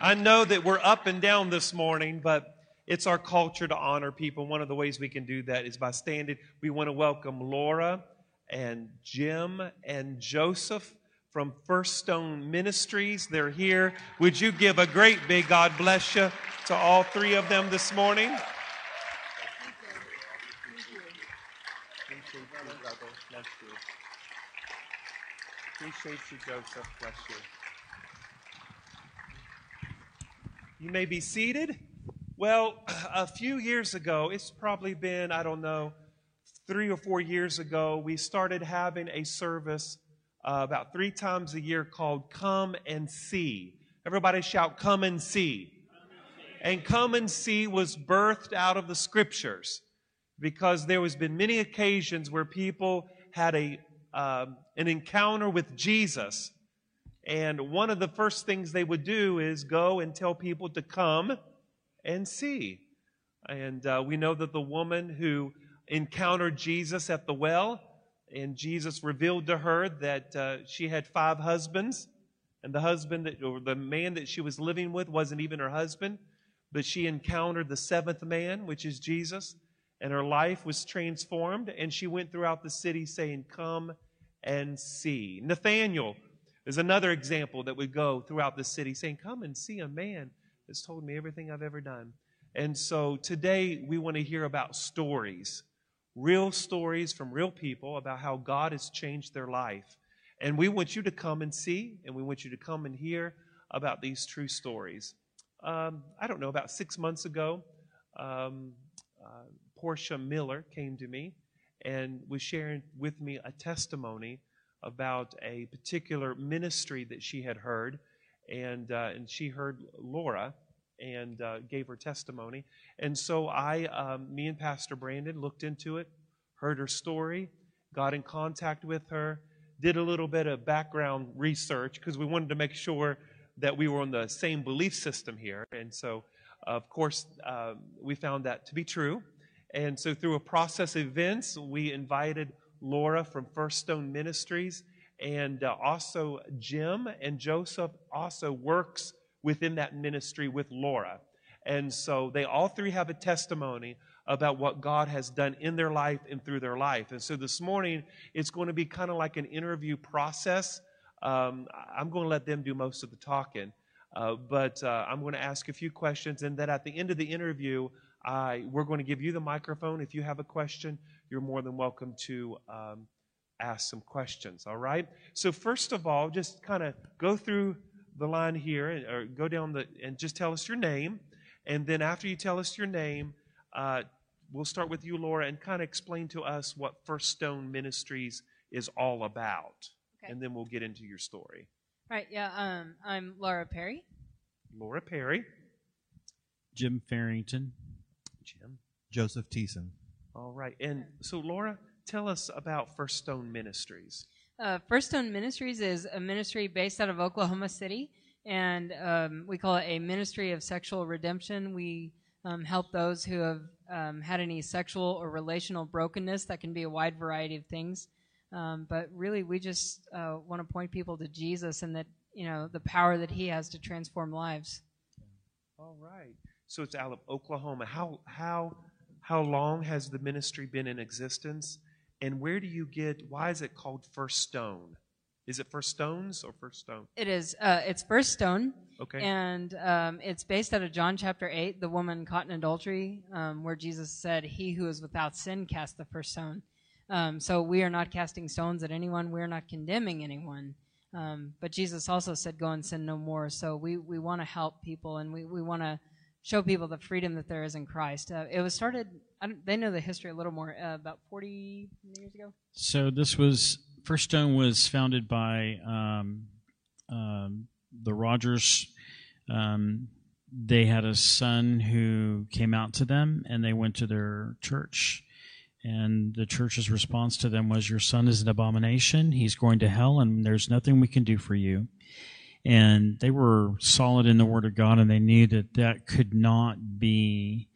I know that we're up and down this morning, but it's our culture to honor people. One of the ways we can do that is by standing. We want to welcome Laura and Jim and Joseph from First Stone Ministries. They're here. Would you give a great big God bless you to all three of them this morning? Thank you. Appreciate you, Joseph. Bless you. You may be seated. Well, a few years ago, it's probably been, I don't know, three or four years ago, we started having a service uh, about three times a year called Come and See. Everybody shout, Come and See. And Come and See was birthed out of the scriptures because there has been many occasions where people had a um, an encounter with Jesus. And one of the first things they would do is go and tell people to come and see. And uh, we know that the woman who encountered Jesus at the well, and Jesus revealed to her that uh, she had five husbands, and the husband that, or the man that she was living with wasn't even her husband, but she encountered the seventh man, which is Jesus, and her life was transformed, and she went throughout the city saying, Come and see. Nathaniel is another example that would go throughout the city saying, Come and see a man that's told me everything I've ever done. And so today we want to hear about stories, real stories from real people about how God has changed their life. And we want you to come and see, and we want you to come and hear about these true stories. Um, I don't know, about six months ago, um, uh, Portia Miller came to me and was sharing with me a testimony about a particular ministry that she had heard. And, uh, and she heard Laura and uh, gave her testimony. And so I, um, me and Pastor Brandon looked into it, heard her story, got in contact with her, did a little bit of background research because we wanted to make sure that we were on the same belief system here. And so, of course, uh, we found that to be true. And so, through a process of events, we invited Laura from First Stone Ministries, and uh, also Jim and Joseph also works within that ministry with Laura. And so, they all three have a testimony about what God has done in their life and through their life. And so, this morning, it's going to be kind of like an interview process. Um, I'm going to let them do most of the talking. Uh, but uh, I'm going to ask a few questions, and then at the end of the interview, I, we're going to give you the microphone. If you have a question, you're more than welcome to um, ask some questions, all right? So, first of all, just kind of go through the line here or go down the and just tell us your name. And then, after you tell us your name, uh, we'll start with you, Laura, and kind of explain to us what First Stone Ministries is all about. Okay. And then we'll get into your story. Right, yeah, um, I'm Laura Perry. Laura Perry. Jim Farrington. Jim. Joseph Teeson. All right. And so, Laura, tell us about First Stone Ministries. Uh, First Stone Ministries is a ministry based out of Oklahoma City, and um, we call it a ministry of sexual redemption. We um, help those who have um, had any sexual or relational brokenness. That can be a wide variety of things. Um, but really, we just uh, want to point people to Jesus and that, you know, the power that He has to transform lives. All right. So it's out of Oklahoma. How how how long has the ministry been in existence? And where do you get? Why is it called First Stone? Is it First Stones or First Stone? It is. Uh, it's First Stone. Okay. And um, it's based out of John chapter 8, the woman caught in adultery, um, where Jesus said, He who is without sin cast the first stone. Um, so we are not casting stones at anyone. We're not condemning anyone. Um, but Jesus also said, Go and sin no more. So we, we want to help people and we, we want to show people the freedom that there is in Christ. Uh, it was started, they know the history a little more, uh, about 40 years ago. So this was First Stone was founded by um, um, the Rogers. Um, they had a son who came out to them, and they went to their church. And the church's response to them was, "Your son is an abomination. He's going to hell, and there's nothing we can do for you." And they were solid in the Word of God, and they knew that that could not be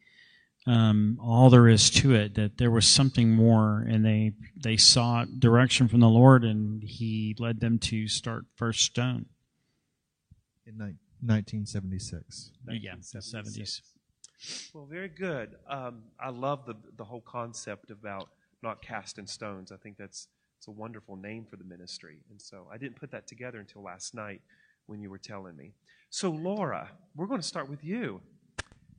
um, all there is to it. That there was something more, and they they sought direction from the Lord, and He led them to start First Stone. In 1976. Yeah, the 70s. Well, very good. Um, I love the the whole concept about not casting stones. I think that's it's a wonderful name for the ministry, and so I didn't put that together until last night when you were telling me. So, Laura, we're going to start with you,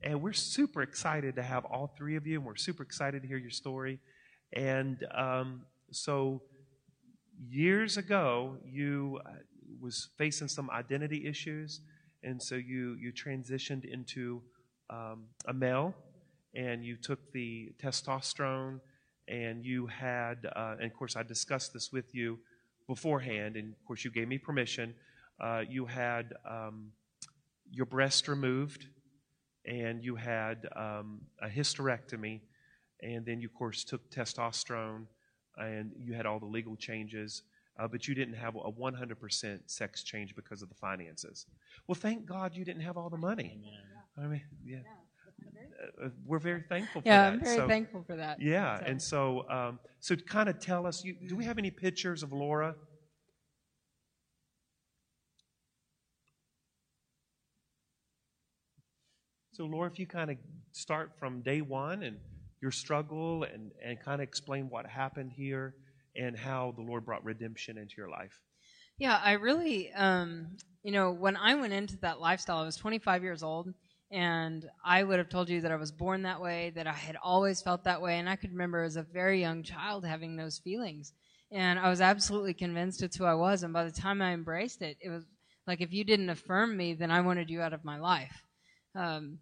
and we're super excited to have all three of you, and we're super excited to hear your story. And um, so, years ago, you uh, was facing some identity issues, and so you you transitioned into um, a male, and you took the testosterone, and you had, uh, and of course, I discussed this with you beforehand, and of course, you gave me permission. Uh, you had um, your breast removed, and you had um, a hysterectomy, and then you, of course, took testosterone, and you had all the legal changes. Uh, but you didn't have a 100% sex change because of the finances. Well, thank God you didn't have all the money. I mean, yeah. Uh, we're very thankful for Yeah, that. I'm very So- thankful for that. Yeah, So- and so, um, so kind of tell us. You, do we have any pictures of Laura? So, Laura, if you kind of start from day one and your struggle, and and kind of explain what happened here and how the Lord brought redemption into your life. Yeah, I really, um, you know, when I went into that lifestyle, I was 25 years old, and I would have told you that I was born that way, that I had always felt that way, and I could remember as a very young child having those feelings, and I was absolutely convinced it's who I was. And by the time I embraced it, it was like if you didn't affirm me, then I wanted you out of my life. Um,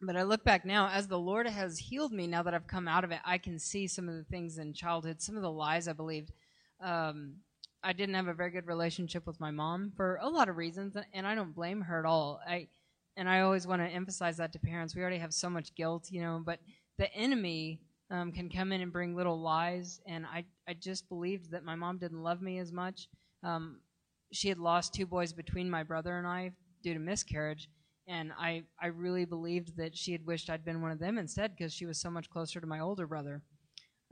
but I look back now, as the Lord has healed me, now that I've come out of it, I can see some of the things in childhood, some of the lies I believed. Um, I didn't have a very good relationship with my mom for a lot of reasons, and I don't blame her at all. I and I always want to emphasize that to parents. We already have so much guilt, you know, but the enemy um, can come in and bring little lies, and I I just believed that my mom didn't love me as much. Um, she had lost two boys between my brother and I due to miscarriage, and I I really believed that she had wished I'd been one of them instead because she was so much closer to my older brother.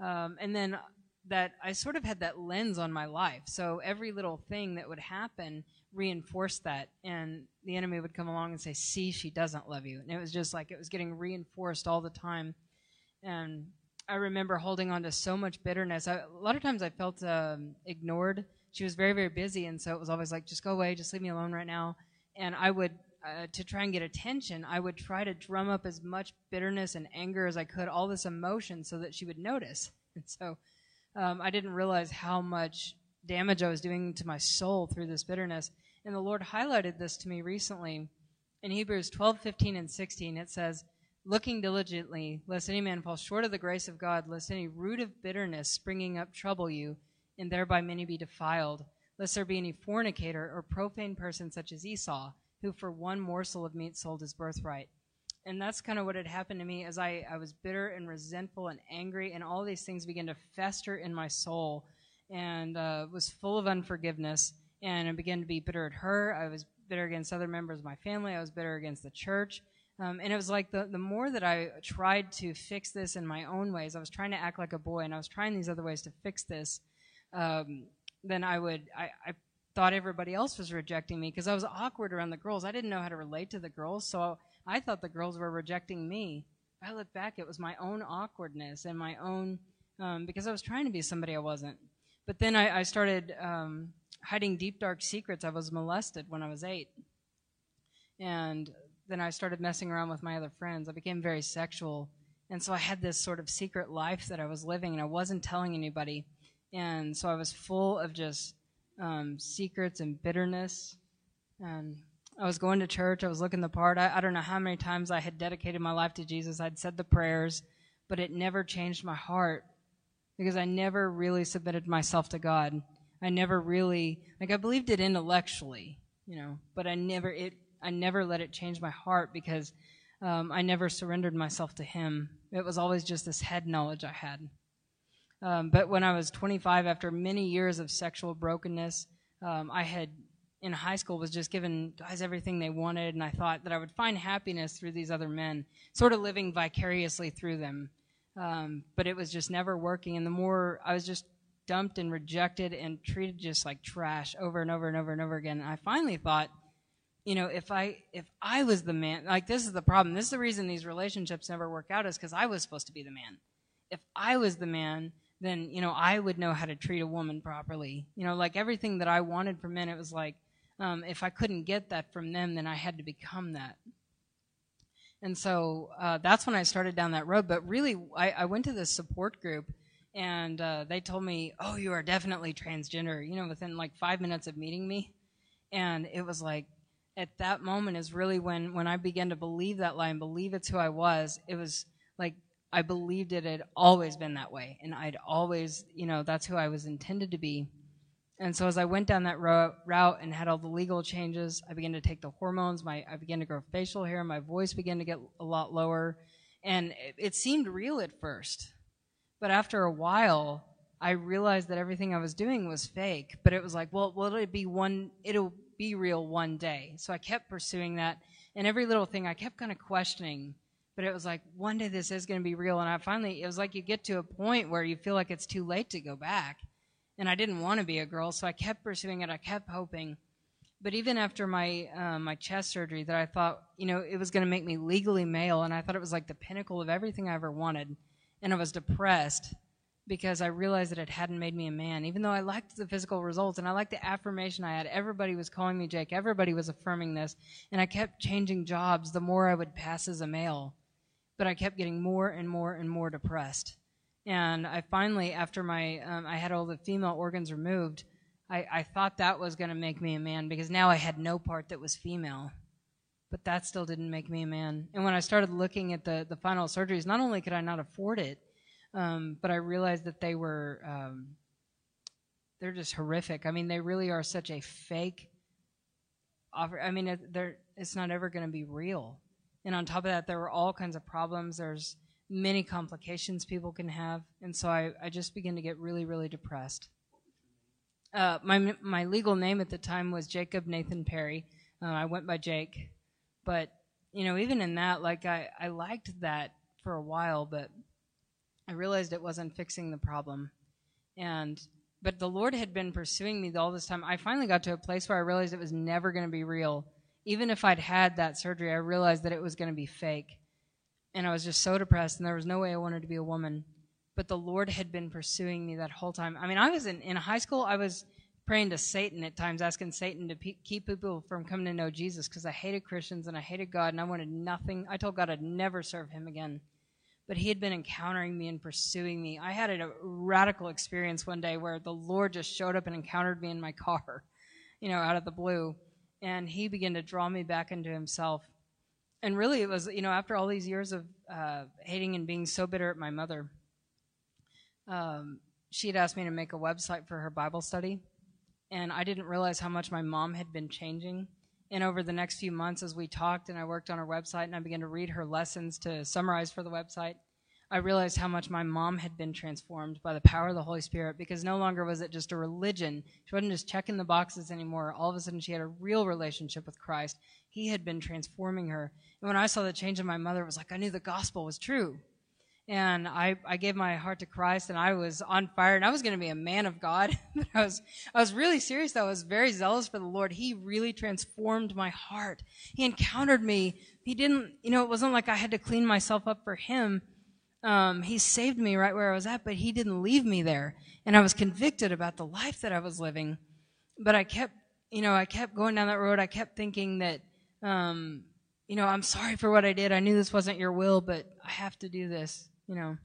Um, and then that I sort of had that lens on my life. So every little thing that would happen reinforced that. And the enemy would come along and say, See, she doesn't love you. And it was just like it was getting reinforced all the time. And I remember holding on to so much bitterness. I, a lot of times I felt um, ignored. She was very, very busy. And so it was always like, Just go away, just leave me alone right now. And I would, uh, to try and get attention, I would try to drum up as much bitterness and anger as I could, all this emotion, so that she would notice. And so um, I didn't realize how much damage I was doing to my soul through this bitterness. And the Lord highlighted this to me recently. In Hebrews 12, 15, and 16, it says, Looking diligently, lest any man fall short of the grace of God, lest any root of bitterness springing up trouble you, and thereby many be defiled, lest there be any fornicator or profane person such as Esau, who for one morsel of meat sold his birthright. And that's kind of what had happened to me as I, I was bitter and resentful and angry and all these things began to fester in my soul and uh, was full of unforgiveness and i began to be bitter at her. I was bitter against other members of my family. I was bitter against the church. Um, and it was like the, the more that i tried to fix this in my own ways i was trying to act like a boy and i was trying these other ways to fix this um, then i would I, I thought everybody else was rejecting me because i was awkward around the girls i didn't know how to relate to the girls so I thought the girls were rejecting me. I look back, it was my own awkwardness and my own, um, because I was trying to be somebody I wasn't. But then I, I started um, hiding deep, dark secrets. I was molested when I was eight. And then I started messing around with my other friends. I became very sexual. And so I had this sort of secret life that I was living, and I wasn't telling anybody. And so I was full of just um, secrets and bitterness. And I was going to church. I was looking the part. I, I don't know how many times I had dedicated my life to Jesus. I'd said the prayers, but it never changed my heart because I never really submitted myself to God. I never really like I believed it intellectually, you know, but I never it I never let it change my heart because um, I never surrendered myself to Him. It was always just this head knowledge I had. Um, but when I was 25, after many years of sexual brokenness, um, I had in high school was just giving guys everything they wanted, and I thought that I would find happiness through these other men, sort of living vicariously through them. Um, but it was just never working, and the more I was just dumped and rejected and treated just like trash over and over and over and over again. And I finally thought, you know, if I if I was the man, like this is the problem. This is the reason these relationships never work out is because I was supposed to be the man. If I was the man, then you know I would know how to treat a woman properly. You know, like everything that I wanted from men, it was like um, if I couldn't get that from them, then I had to become that. And so uh, that's when I started down that road. But really, I, I went to this support group, and uh, they told me, "Oh, you are definitely transgender." You know, within like five minutes of meeting me, and it was like at that moment is really when when I began to believe that lie and believe it's who I was. It was like I believed it had always been that way, and I'd always, you know, that's who I was intended to be. And so as I went down that route and had all the legal changes, I began to take the hormones. My I began to grow facial hair. My voice began to get a lot lower, and it, it seemed real at first, but after a while, I realized that everything I was doing was fake. But it was like, well, will it be one? It'll be real one day. So I kept pursuing that. And every little thing I kept kind of questioning. But it was like, one day this is going to be real. And I finally, it was like you get to a point where you feel like it's too late to go back. And I didn't want to be a girl. So I kept pursuing it. I kept hoping. But even after my um, my chest surgery, that I thought, you know, it was going to make me legally male, and I thought it was like the pinnacle of everything I ever wanted, and I was depressed because I realized that it hadn't made me a man. Even though I liked the physical results and I liked the affirmation I had, everybody was calling me Jake, everybody was affirming this, and I kept changing jobs the more I would pass as a male. But I kept getting more and more and more depressed. And I finally, after my, um, I had all the female organs removed, I, I thought that was going to make me a man because now I had no part that was female. But that still didn't make me a man. And when I started looking at the, the final surgeries, not only could I not afford it, um, but I realized that they were um, they're just horrific. I mean, they really are such a fake offer. I mean, they're it's not ever going to be real. And on top of that, there were all kinds of problems. There's many complications people can have, and so I, I just began to get really, really depressed. Uh, my my legal name at the time was Jacob Nathan Perry. Uh, I went by Jake, but you know, even in that, like I I liked that for a while, but I realized it wasn't fixing the problem. And but the Lord had been pursuing me all this time. I finally got to a place where I realized it was never going to be real. Even if I'd had that surgery, I realized that it was going to be fake. And I was just so depressed, and there was no way I wanted to be a woman. But the Lord had been pursuing me that whole time. I mean, I was in, in high school, I was praying to Satan at times, asking Satan to pe- keep people from coming to know Jesus because I hated Christians and I hated God, and I wanted nothing. I told God I'd never serve him again but he had been encountering me and pursuing me. I had a radical experience one day where the Lord just showed up and encountered me in my car, you know, out of the blue. And he began to draw me back into himself. And really, it was, you know, after all these years of uh, hating and being so bitter at my mother, um, she had asked me to make a website for her Bible study. And I didn't realize how much my mom had been changing and over the next few months, as we talked and I worked on her website and I began to read her lessons to summarize for the website, I realized how much my mom had been transformed by the power of the Holy Spirit because no longer was it just a religion. She wasn't just checking the boxes anymore. All of a sudden, she had a real relationship with Christ. He had been transforming her. And when I saw the change in my mother, it was like I knew the gospel was true and I, I gave my heart to Christ and I was on fire and I was going to be a man of God. but I was, I was really serious. I was very zealous for the Lord. He really transformed my heart. He encountered me. He didn't, you know, it wasn't like I had to clean myself up for him. Um, he saved me right where I was at, but he didn't leave me there. And I was convicted about the life that I was living. But I kept, you know, I kept going down that road. I kept thinking that, um, you know, I'm sorry for what I did. I knew this wasn't your will, but I have to do this you know.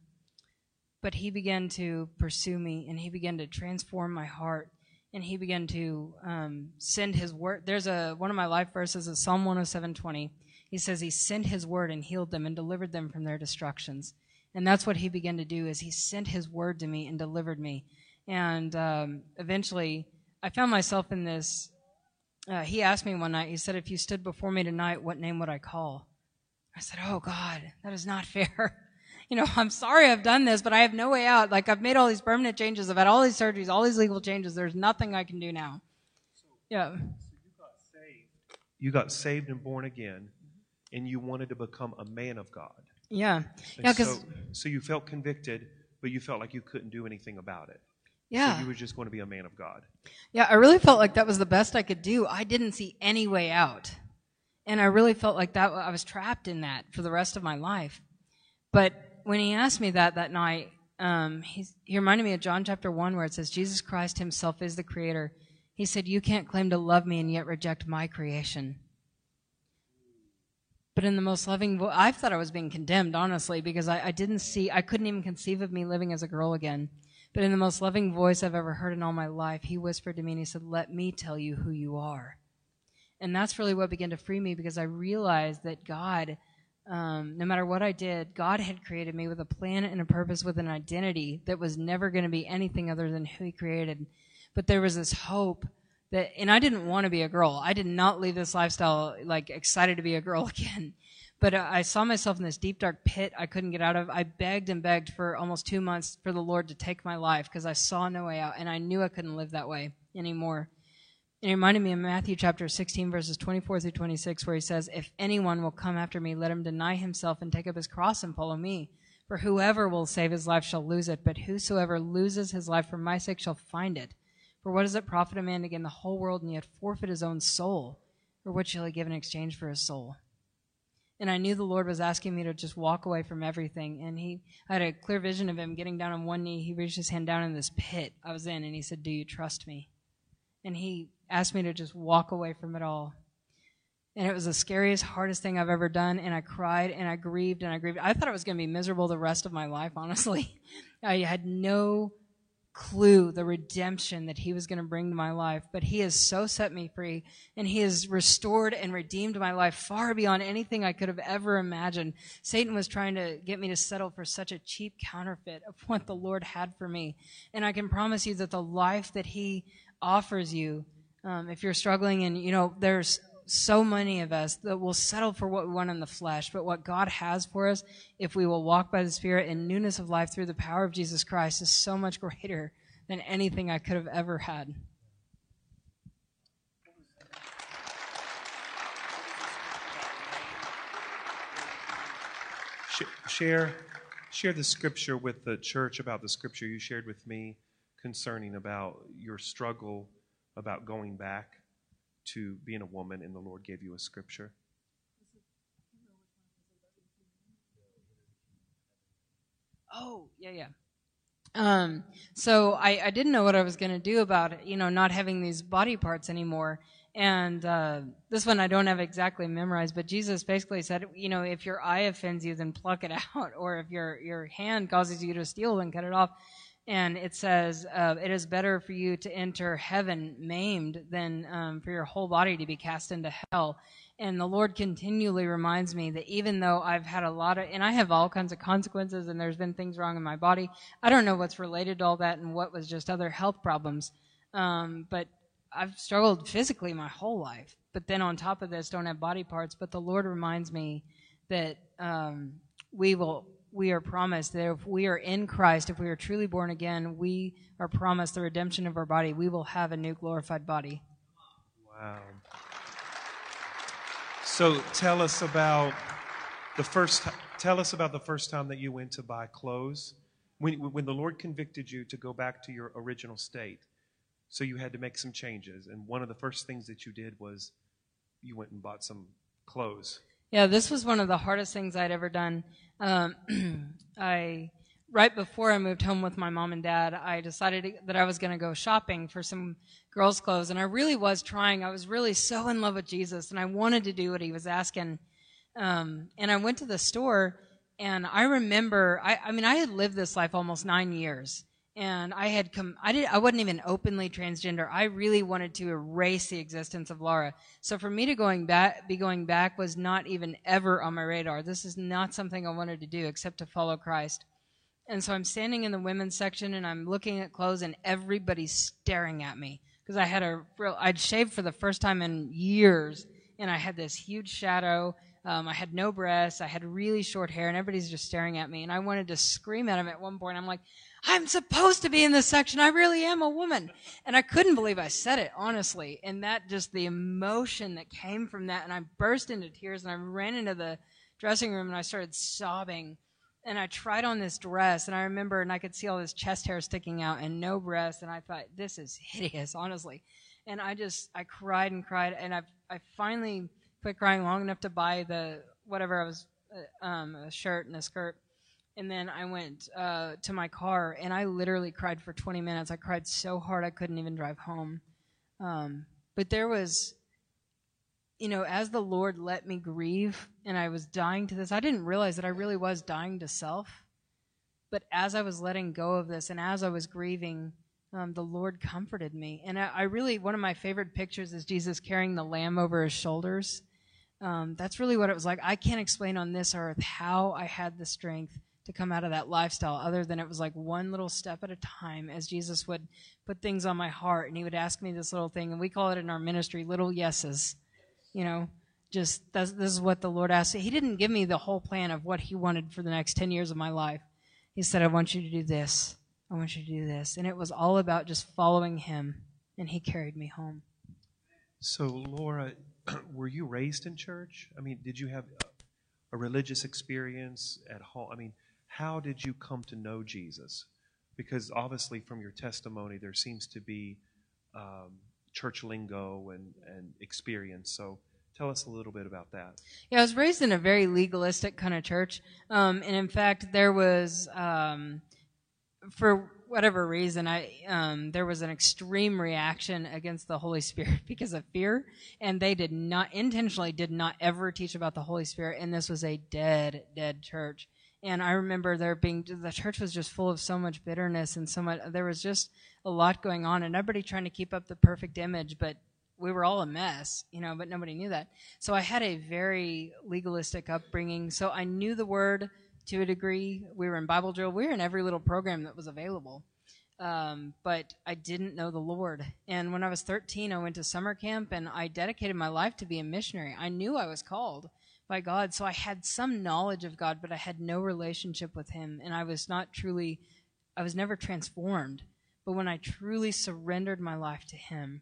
But he began to pursue me and he began to transform my heart and he began to um, send his word. There's a one of my life verses is Psalm 107:20. He says he sent his word and healed them and delivered them from their destructions. And that's what he began to do is he sent his word to me and delivered me. And um, eventually, I found myself in this. Uh, he asked me one night. He said, "If you stood before me tonight, what name would I call?" I said, "Oh God, that is not fair." you know, I'm sorry I've done this, but I have no way out. Like I've made all these permanent changes. I've had all these surgeries, all these legal changes. There's nothing I can do now. Yeah. So you got saved. You got saved and born again, and you wanted to become a man of God. Yeah. Yeah. So, so you felt convicted, but you felt like you couldn't do anything about it. Yeah. So you were just going to be a man of God. Yeah, I really felt like that was the best I could do. I didn't see any way out. And I really felt like that I was trapped in that for the rest of my life. But when he asked me that that night, um, he, he reminded me of John chapter 1 where it says, Jesus Christ himself is the creator. He said, You can't claim to love me and yet reject my creation. But in the most loving, vo- I thought I was being condemned, honestly, because I, I didn't see, I couldn't even conceive of me living as a girl again. But in the most loving voice I've ever heard in all my life, he whispered to me and he said, Let me tell you who you are. And that's really what began to free me because I realized that God, um, no matter what I did, God had created me with a plan and a purpose with an identity that was never going to be anything other than who he created. But there was this hope that, and I didn't want to be a girl. I did not leave this lifestyle like excited to be a girl again. But I saw myself in this deep dark pit I couldn't get out of. I begged and begged for almost two months for the Lord to take my life because I saw no way out and I knew I couldn't live that way anymore. And it reminded me of Matthew chapter 16, verses 24 through 26, where he says, If anyone will come after me, let him deny himself and take up his cross and follow me. For whoever will save his life shall lose it, but whosoever loses his life for my sake shall find it. For what does it profit a man to gain the whole world and yet forfeit his own soul? Or what shall he give in exchange for his soul? And I knew the Lord was asking me to just walk away from everything. And he I had a clear vision of him getting down on one knee. He reached his hand down in this pit I was in, and he said, Do you trust me? And he asked me to just walk away from it all. And it was the scariest, hardest thing I've ever done. And I cried and I grieved and I grieved. I thought it was going to be miserable the rest of my life, honestly. I had no clue the redemption that he was going to bring to my life. But he has so set me free and he has restored and redeemed my life far beyond anything I could have ever imagined. Satan was trying to get me to settle for such a cheap counterfeit of what the Lord had for me. And I can promise you that the life that he offers you, um, if you're struggling and, you know, there's so many of us that will settle for what we want in the flesh, but what God has for us, if we will walk by the Spirit in newness of life through the power of Jesus Christ, is so much greater than anything I could have ever had. Share, share the scripture with the church about the scripture you shared with me concerning about your struggle about going back to being a woman and the Lord gave you a scripture. Oh, yeah, yeah. Um, so I, I didn't know what I was going to do about it, you know, not having these body parts anymore. And uh, this one I don't have exactly memorized, but Jesus basically said, you know, if your eye offends you, then pluck it out, or if your your hand causes you to steal, then cut it off. And it says, uh, it is better for you to enter heaven maimed than um, for your whole body to be cast into hell. And the Lord continually reminds me that even though I've had a lot of, and I have all kinds of consequences, and there's been things wrong in my body, I don't know what's related to all that and what was just other health problems. Um, but I've struggled physically my whole life. But then on top of this, don't have body parts. But the Lord reminds me that um, we will we are promised that if we are in Christ, if we are truly born again, we are promised the redemption of our body. We will have a new glorified body. Wow. So tell us about the first. Tell us about the first time that you went to buy clothes. When, when the Lord convicted you to go back to your original state, so you had to make some changes, and one of the first things that you did was you went and bought some clothes. Yeah, this was one of the hardest things I'd ever done. Um, I right before I moved home with my mom and dad, I decided that I was going to go shopping for some girls' clothes, and I really was trying. I was really so in love with Jesus, and I wanted to do what he was asking. Um, and I went to the store, and I remember, I, I mean, I had lived this life almost nine years, and I had come. I did. I wasn't even openly transgender. I really wanted to erase the existence of Laura. So for me to going back, be going back, was not even ever on my radar. This is not something I wanted to do, except to follow Christ. And so I'm standing in the women's section, and I'm looking at clothes, and everybody's staring at me because I had a real. I'd shaved for the first time in years, and I had this huge shadow. Um, I had no breasts. I had really short hair, and everybody's just staring at me. And I wanted to scream at them at one point. I'm like, I'm supposed to be in this section. I really am a woman. And I couldn't believe I said it, honestly. And that just the emotion that came from that. And I burst into tears and I ran into the dressing room and I started sobbing. And I tried on this dress and I remember, and I could see all this chest hair sticking out and no breasts. And I thought, this is hideous, honestly. And I just, I cried and cried. And I, I finally quit crying long enough to buy the whatever I was, uh, um, a shirt and a skirt. And then I went uh, to my car and I literally cried for 20 minutes. I cried so hard I couldn't even drive home. Um, but there was, you know, as the Lord let me grieve and I was dying to this, I didn't realize that I really was dying to self. But as I was letting go of this and as I was grieving, um, the Lord comforted me. And I, I, really, one of my favorite pictures is Jesus carrying the lamb over his shoulders. Um, that's really what it was like. I can't explain on this earth how I had the strength to come out of that lifestyle other than it was like one little step at a time as Jesus would put things on my heart and he would ask me this little thing and we call it in our ministry little yeses. You know, just this is what the Lord asked. He didn't give me the whole plan of what he wanted for the next 10 years of my life. He said, I want you to do this. I want you to do this. And it was all about just following him and he carried me home. So, Laura, were you raised in church? I mean, did you have a religious experience at home? I mean, how did you come to know Jesus? Because obviously, from your testimony, there seems to be um, church lingo and, and experience. So, tell us a little bit about that. Yeah, I was raised in a very legalistic kind of church. Um, and in fact, there was, um, for whatever reason, I um, there was an extreme reaction against the Holy Spirit because of fear, and they did not intentionally did not ever teach about the Holy Spirit. And this was a dead, dead church. And I remember there being the church was just full of so much bitterness and so much. There was just a lot going on, and everybody trying to keep up the perfect image, but we were all a mess, you know. But nobody knew that. So I had a very legalistic upbringing. So I knew the word to a degree. We were in Bible drill. We were in every little program that was available. Um, but I didn't know the Lord. And when I was 13, I went to summer camp and I dedicated my life to be a missionary. I knew I was called by God. So I had some knowledge of God, but I had no relationship with Him. And I was not truly, I was never transformed. But when I truly surrendered my life to Him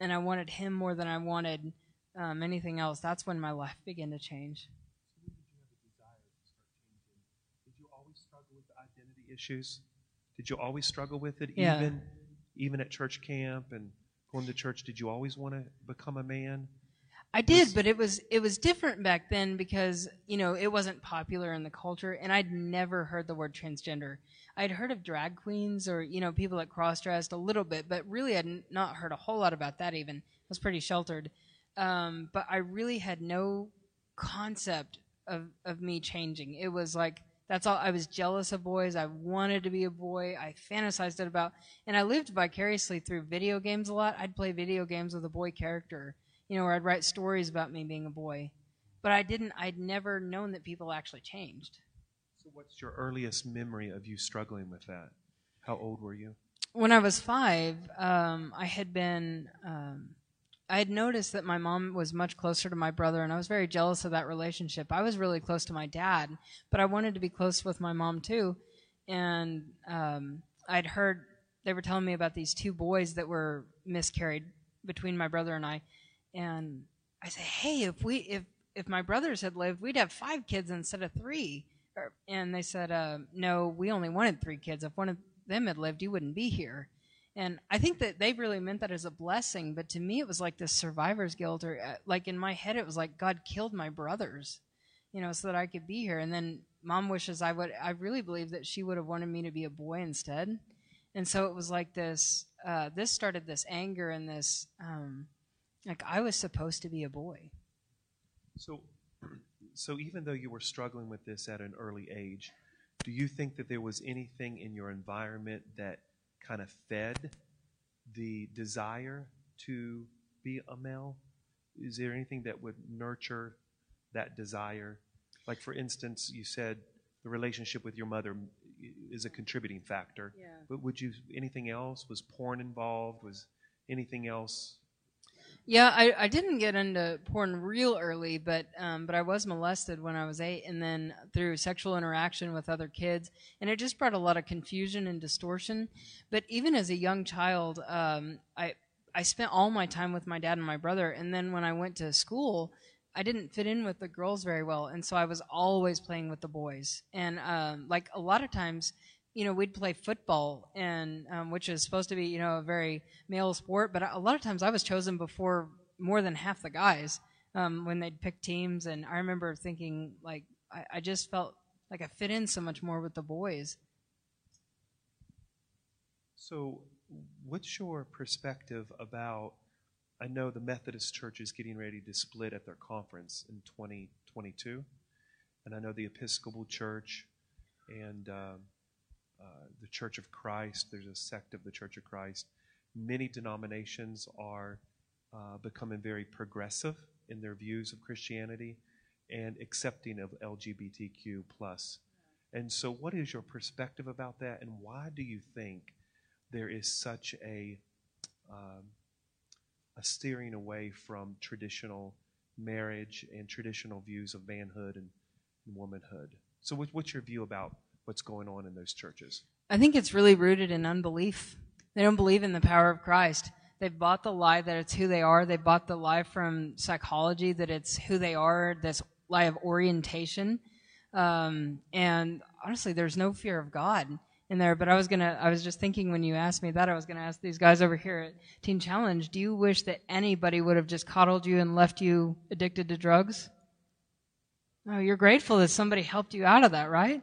and I wanted Him more than I wanted um, anything else, that's when my life began to change. Did you always struggle with identity issues? Did you always struggle with it, yeah. even even at church camp and going to church? Did you always want to become a man? I did, but it was it was different back then because you know it wasn't popular in the culture, and I'd never heard the word transgender. I'd heard of drag queens or you know people that cross dressed a little bit, but really I'd not heard a whole lot about that. Even I was pretty sheltered, um, but I really had no concept of of me changing. It was like that's all. I was jealous of boys. I wanted to be a boy. I fantasized it about, and I lived vicariously through video games a lot. I'd play video games with a boy character you know, or I'd write stories about me being a boy. But I didn't, I'd never known that people actually changed. So, what's your earliest memory of you struggling with that? How old were you? When I was five, um, I had been, um, I had noticed that my mom was much closer to my brother, and I was very jealous of that relationship. I was really close to my dad, but I wanted to be close with my mom too. And um, I'd heard they were telling me about these two boys that were miscarried between my brother and I and I said, "Hey, if we if if my brothers had lived, we'd have five kids instead of three. And they said, uh, "No, we only wanted three kids. If one of them had lived, you wouldn't be here." And I think that they really meant that as a blessing, but to me, it was like this survivor's guilt, or uh, like in my head, it was like God killed my brothers, you know, so that I could be here. And then mom wishes I would. I really believe that she would have wanted me to be a boy instead. And so it was like this. Uh, this started this anger and this. Um, like I was supposed to be a boy. So, so even though you were struggling with this at an early age, do you think that there was anything in your environment that kind of fed the desire to be a male? Is there anything that would nurture that desire? Like, for instance, you said the relationship with your mother is a contributing factor. Yeah. But would you anything else? Was porn involved? Was anything else yeah, I, I didn't get into porn real early, but um, but I was molested when I was eight, and then through sexual interaction with other kids, and it just brought a lot of confusion and distortion. But even as a young child, um, I I spent all my time with my dad and my brother, and then when I went to school, I didn't fit in with the girls very well, and so I was always playing with the boys, and um, like a lot of times you know, we'd play football, and um, which is supposed to be, you know, a very male sport. But a lot of times, I was chosen before more than half the guys um, when they'd pick teams, and I remember thinking like I, I just felt like I fit in so much more with the boys. So, what's your perspective about? I know the Methodist Church is getting ready to split at their conference in 2022, and I know the Episcopal Church and um, uh, the Church of Christ. There's a sect of the Church of Christ. Many denominations are uh, becoming very progressive in their views of Christianity and accepting of LGBTQ plus. And so, what is your perspective about that, and why do you think there is such a um, a steering away from traditional marriage and traditional views of manhood and, womanhood? So, what, what's your view about what's going on in those churches? I think it's really rooted in unbelief. They don't believe in the power of Christ. They've bought the lie that it's who they are. They bought the lie from psychology that it's who they are, this lie of orientation. Um, and honestly, there's no fear of God in there. But I was gonna, I was just thinking when you asked me that, I was gonna ask these guys over here at Teen Challenge, do you wish that anybody would have just coddled you and left you addicted to drugs? No, you're grateful that somebody helped you out of that, right?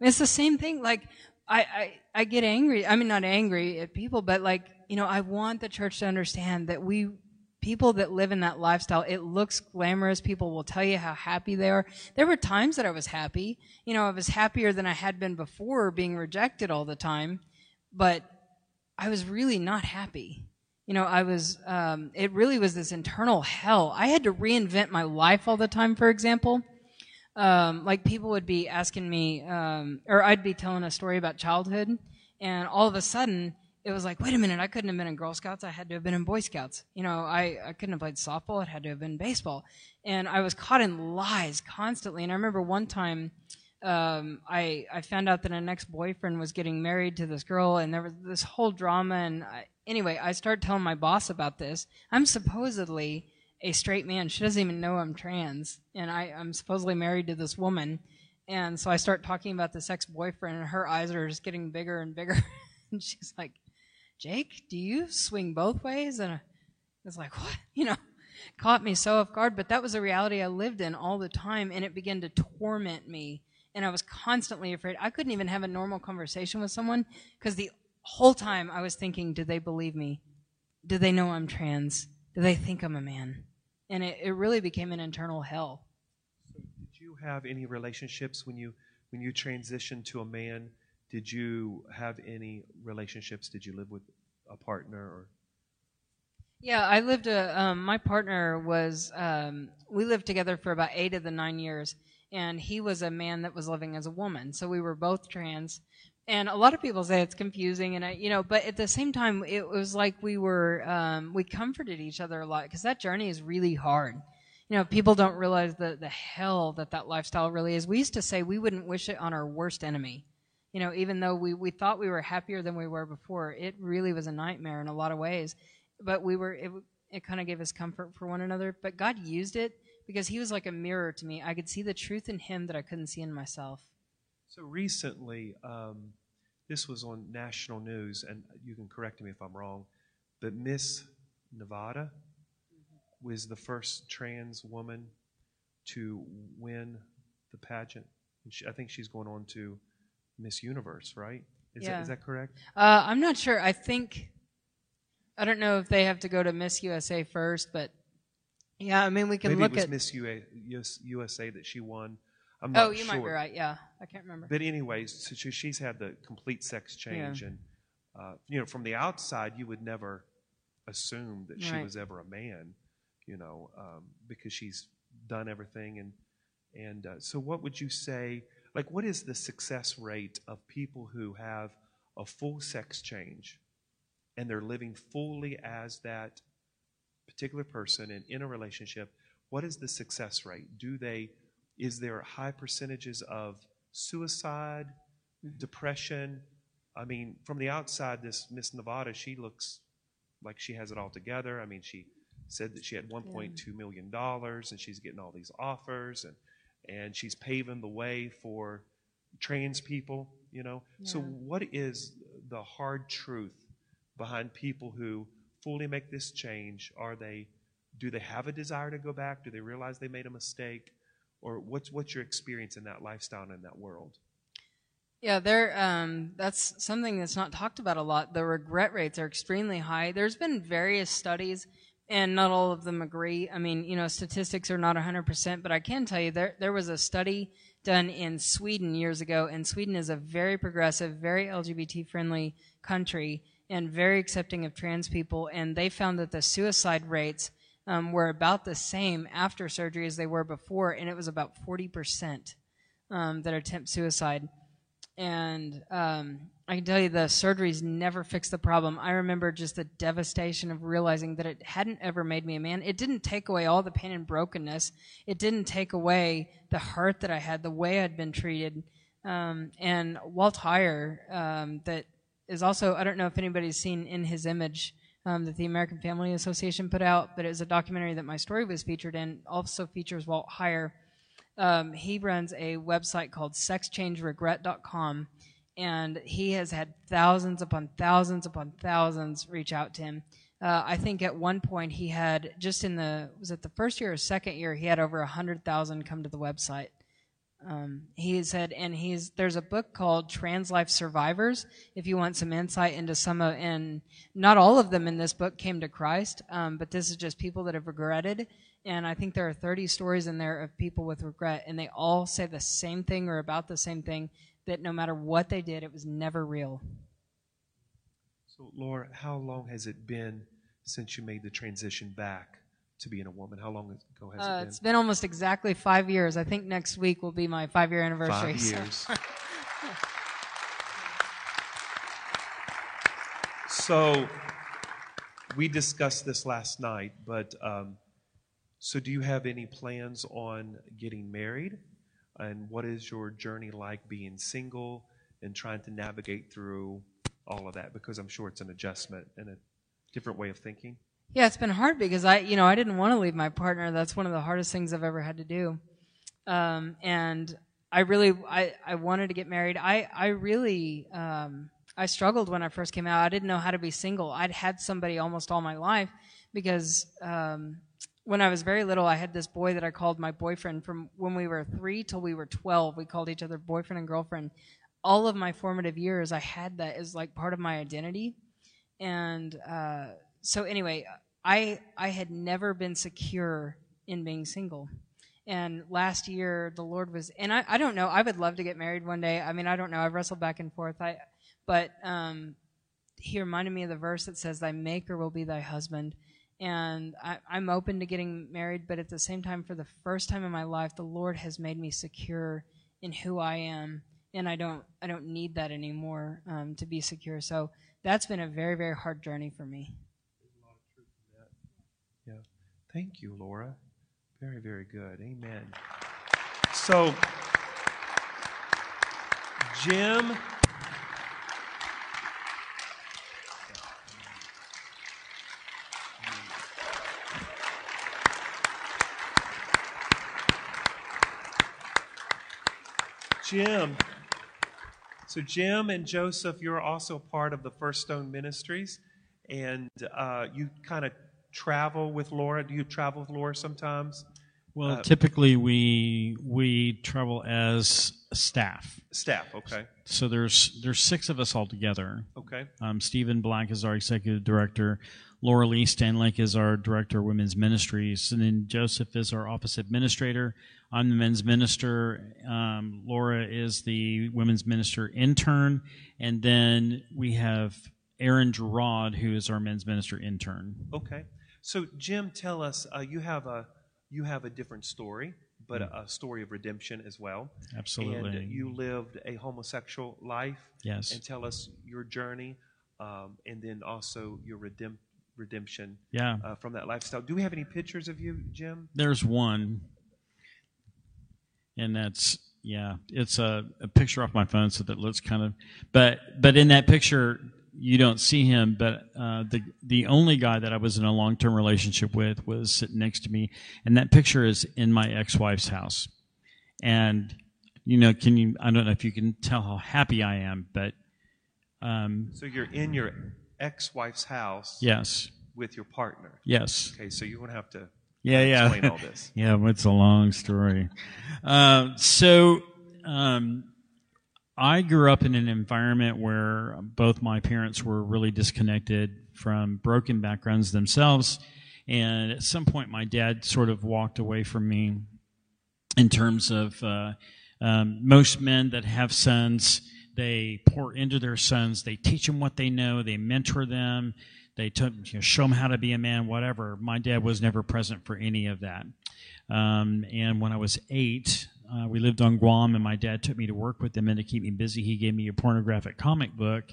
Mean, it's the same thing. Like, I, I, I get angry. I mean, not angry at people, but like, you know, I want the church to understand that we, people that live in that lifestyle, it looks glamorous. People will tell you how happy they are. There were times that I was happy. You know, I was happier than I had been before being rejected all the time, but I was really not happy. You know, I was, um, it really was this internal hell. I had to reinvent my life all the time, for example um, like people would be asking me, um, or I'd be telling a story about childhood, and all of a sudden it was like, wait a minute, I couldn't have been in Girl Scouts. I had to have been in Boy Scouts. You know, I, I couldn't have played softball. It had to have been baseball. And I was caught in lies constantly. And I remember one time, um, I, I found out that an ex-boyfriend was getting married to this girl and there was this whole drama. And I, anyway, I started telling my boss about this. I'm supposedly a straight man. She doesn't even know I'm trans, and I, I'm supposedly married to this woman. And so I start talking about this ex boyfriend, and her eyes are just getting bigger and bigger. and she's like, Jake, do you swing both ways? And I was like, what? You know, caught me so off guard. But that was a reality I lived in all the time, and it began to torment me. And I was constantly afraid. I couldn't even have a normal conversation with someone because the whole time I was thinking, do they believe me? Do they know I'm trans? Do they think I'm a man? And it, it really became an internal hell. So did you have any relationships when you when you transitioned to a man? Did you have any relationships? Did you live with a partner or? Yeah, I lived. A, um, my partner was. Um, we lived together for about eight of the nine years, and he was a man that was living as a woman. So we were both trans, and a lot of people say it's confusing and I, you know but at the same time it was like we were um, we comforted each other a lot because that journey is really hard. You know people don't realize the the hell that that lifestyle really is. We used to say we wouldn't wish it on our worst enemy. You know even though we we thought we were happier than we were before it really was a nightmare in a lot of ways. But we were it, it kind of gave us comfort for one another. But god used it because he was like a mirror to me. I could see the truth in him that i couldn't see in myself so recently, um, this was on national news, and you can correct me if I'm wrong, but Miss Nevada was the first trans woman to win the pageant. She, I think she's going on to Miss Universe, right? Is, yeah. that, is that correct? Uh, I'm not sure. I think, I don't know if they have to go to Miss USA first, but yeah, I mean, we can Maybe look it was at. Miss USA that she won I'm not oh, you sure. might be right. Yeah, I can't remember. But anyways, so she's had the complete sex change, Yeah. and uh, you know, from the outside, you would never assume that she Right. was ever a man, you know, um, because she's done everything. And and uh, so, what would you say? Like, what is the success rate of people who have a full sex change, and they're living fully as that particular person and in a relationship? What is the success rate? Do they is there high percentages of suicide, mm-hmm. depression? I mean, from the outside, this Miss Nevada, she looks like she has it all together. I mean, she said that she had $1.2 million and she's getting all these offers and, and she's paving the way for trans people, you know. So, what is the hard truth behind people who fully make this change? Are they do they have a desire to go back? Do they realize they made a mistake? Or what's what's your experience in that lifestyle and in that world? Yeah, there. Um, that's something that's not talked about a lot. The regret rates are extremely high. There's been various studies, and not all of them agree. I mean, you know, statistics are not 100%, but I can tell you there there was a study done in Sweden years ago, and Sweden is a very progressive, very LGBT friendly country, and very accepting of trans people. And they found that the suicide rates um, were about the same after surgery as they were before, and it was about 40% um, that attempt suicide and um, I can tell you the surgeries never fixed the problem. I remember just the devastation of realizing that it hadn't ever made me a man. It didn't take away all the pain and brokenness. It didn't take away the hurt that I had, the way I'd been treated. Um, and Walt Heyer, um, that is also, I don't know if anybody's seen In His Image um, that the American Family Association put out, but it was a documentary that my story was featured in, also features Walt Heyer um, he runs a website called sexchangeregret.com, and he has had thousands upon thousands upon thousands reach out to him. Uh, I think at one point he had just in the was it the first year or second year he had over hundred thousand come to the website. Um, he said, and he's there's a book called Trans Life Survivors. If you want some insight into some of, and not all of them in this book came to Christ, um, but this is just people that have regretted and I think there are 30 stories in there of people with regret, and they all say the same thing or about the same thing that no matter what they did, it was never real. So, Laura, how long has it been since you made the transition back to being a woman? How long ago has uh, it been? It's been almost exactly five years. I think next week will be my five year anniversary. Five years. so, we discussed this last night, but. Um, so, do you have any plans on getting married? And what is your journey like being single and trying to navigate through all of that? Because I'm sure it's an adjustment and a different way of thinking. Yeah, it's been hard because I, you know, I didn't want to leave my partner. That's one of the hardest things I've ever had to do. Um, and I really, I, I wanted to get married. I, I really, um, I struggled when I first came out. I didn't know how to be single. I'd had somebody almost all my life because, um, when I was very little, I had this boy that I called my boyfriend from when we were three till we were 12. We called each other boyfriend and girlfriend. All of my formative years, I had that as like part of my identity. And uh, so, anyway, I, I had never been secure in being single. And last year, the Lord was, and I, I don't know, I would love to get married one day. I mean, I don't know, I've wrestled back and forth. I, but um, he reminded me of the verse that says, Thy maker will be thy husband and I, am open to getting married, but at the same time, for the first time in my life, the Lord has made me secure in who I am, and I don't I don't need that anymore um, to be secure. So that's been a very very hard journey for me. Thank you, Laura. Very very good. Amen. So, Jim Jim. So, Jim and Joseph, you're also part of the First Stone Ministries, and uh, you kind of travel with Laura. Do you travel with Laura sometimes? Well, uh, typically we we travel as staff. Staff, okay. So there's there's six of us all together. Okay. Um, Stephen Black is our executive director. Laura Lee Stanlake is our director of women's ministries, and then Joseph is our office administrator. I'm the men's minister. Um, Laura is the women's minister intern, and then we have Aaron Gerard, who is our men's minister intern. Okay. So Jim, tell us uh, you have a you have a different story, but a, a story of redemption as well. Absolutely. And you lived a homosexual life. Yes. And tell us your journey, um, and then also your redemp- redemption. Yeah. Uh, from that lifestyle. Do we have any pictures of you, Jim? There's one and that's yeah, it's a, a picture off my phone, so that looks kind of. But but in that picture, you don't see him. But uh, the the only guy that I was in a long term relationship with was sitting next to me, and that picture is in my ex wife's house. And you know, can you? I don't know if you can tell how happy I am, but. Um, so you're in your ex wife's house. Yes with your partner. Yes. Okay, so you're going to have to Yeah, yeah. explain all this. Yeah, it's a long story. Uh, so, um, I grew up in an environment where both my parents were really disconnected from broken backgrounds themselves. And at some point, my dad sort of walked away from me in terms of uh, um, most men that have sons, they pour into their sons, they teach them what they know, they mentor them, they you know, show them how to be a man, whatever. My dad was never present for any of that. Um, and when I was eight, uh, we lived on Guam, and my dad took me to work with him, and to keep me busy, he gave me a pornographic comic book.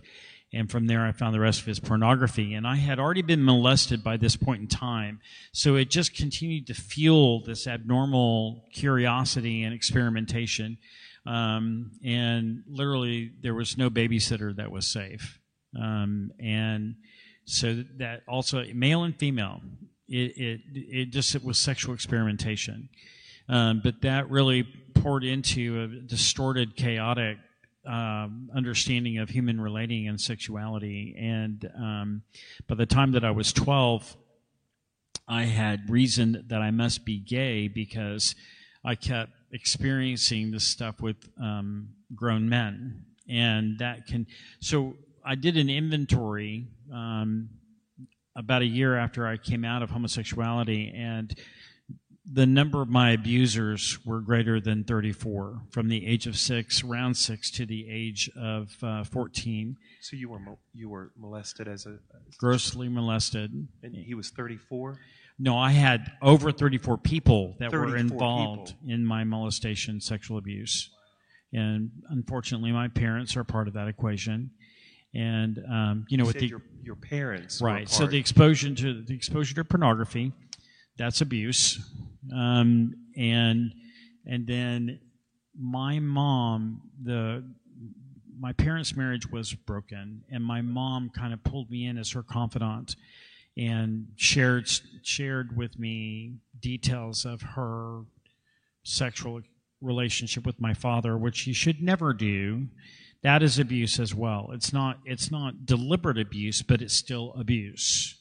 And from there, I found the rest of his pornography. And I had already been molested by this point in time. So it just continued to fuel this abnormal curiosity and experimentation. Um, and literally, there was no babysitter that was safe. Um, and so that also, male and female, it, it, it just it was sexual experimentation. Um, but that really poured into a distorted, chaotic um, understanding of human relating and sexuality. And um, by the time that I was 12, I had reasoned that I must be gay because I kept experiencing this stuff with um, grown men. And that can, so I did an inventory um, about a year after I came out of homosexuality, and the number of my abusers were greater than 34 from the age of six, round six, to the age of uh, 14. So you were mo- you were molested as a, Grossly molested. and he was 34. No, I had over 34 people that were involved people. in my molestation, sexual abuse. And unfortunately, my parents are part of that equation. And, um, you know, You with the. your your parents. Right. So the exposure to the exposure to pornography, that's abuse, um, and and then my mom, the my parents' marriage was broken, and my mom kind of pulled me in as her confidant and shared shared with me details of her sexual relationship with my father, which you should never do. That is abuse as well. It's not it's not deliberate abuse, but it's still abuse.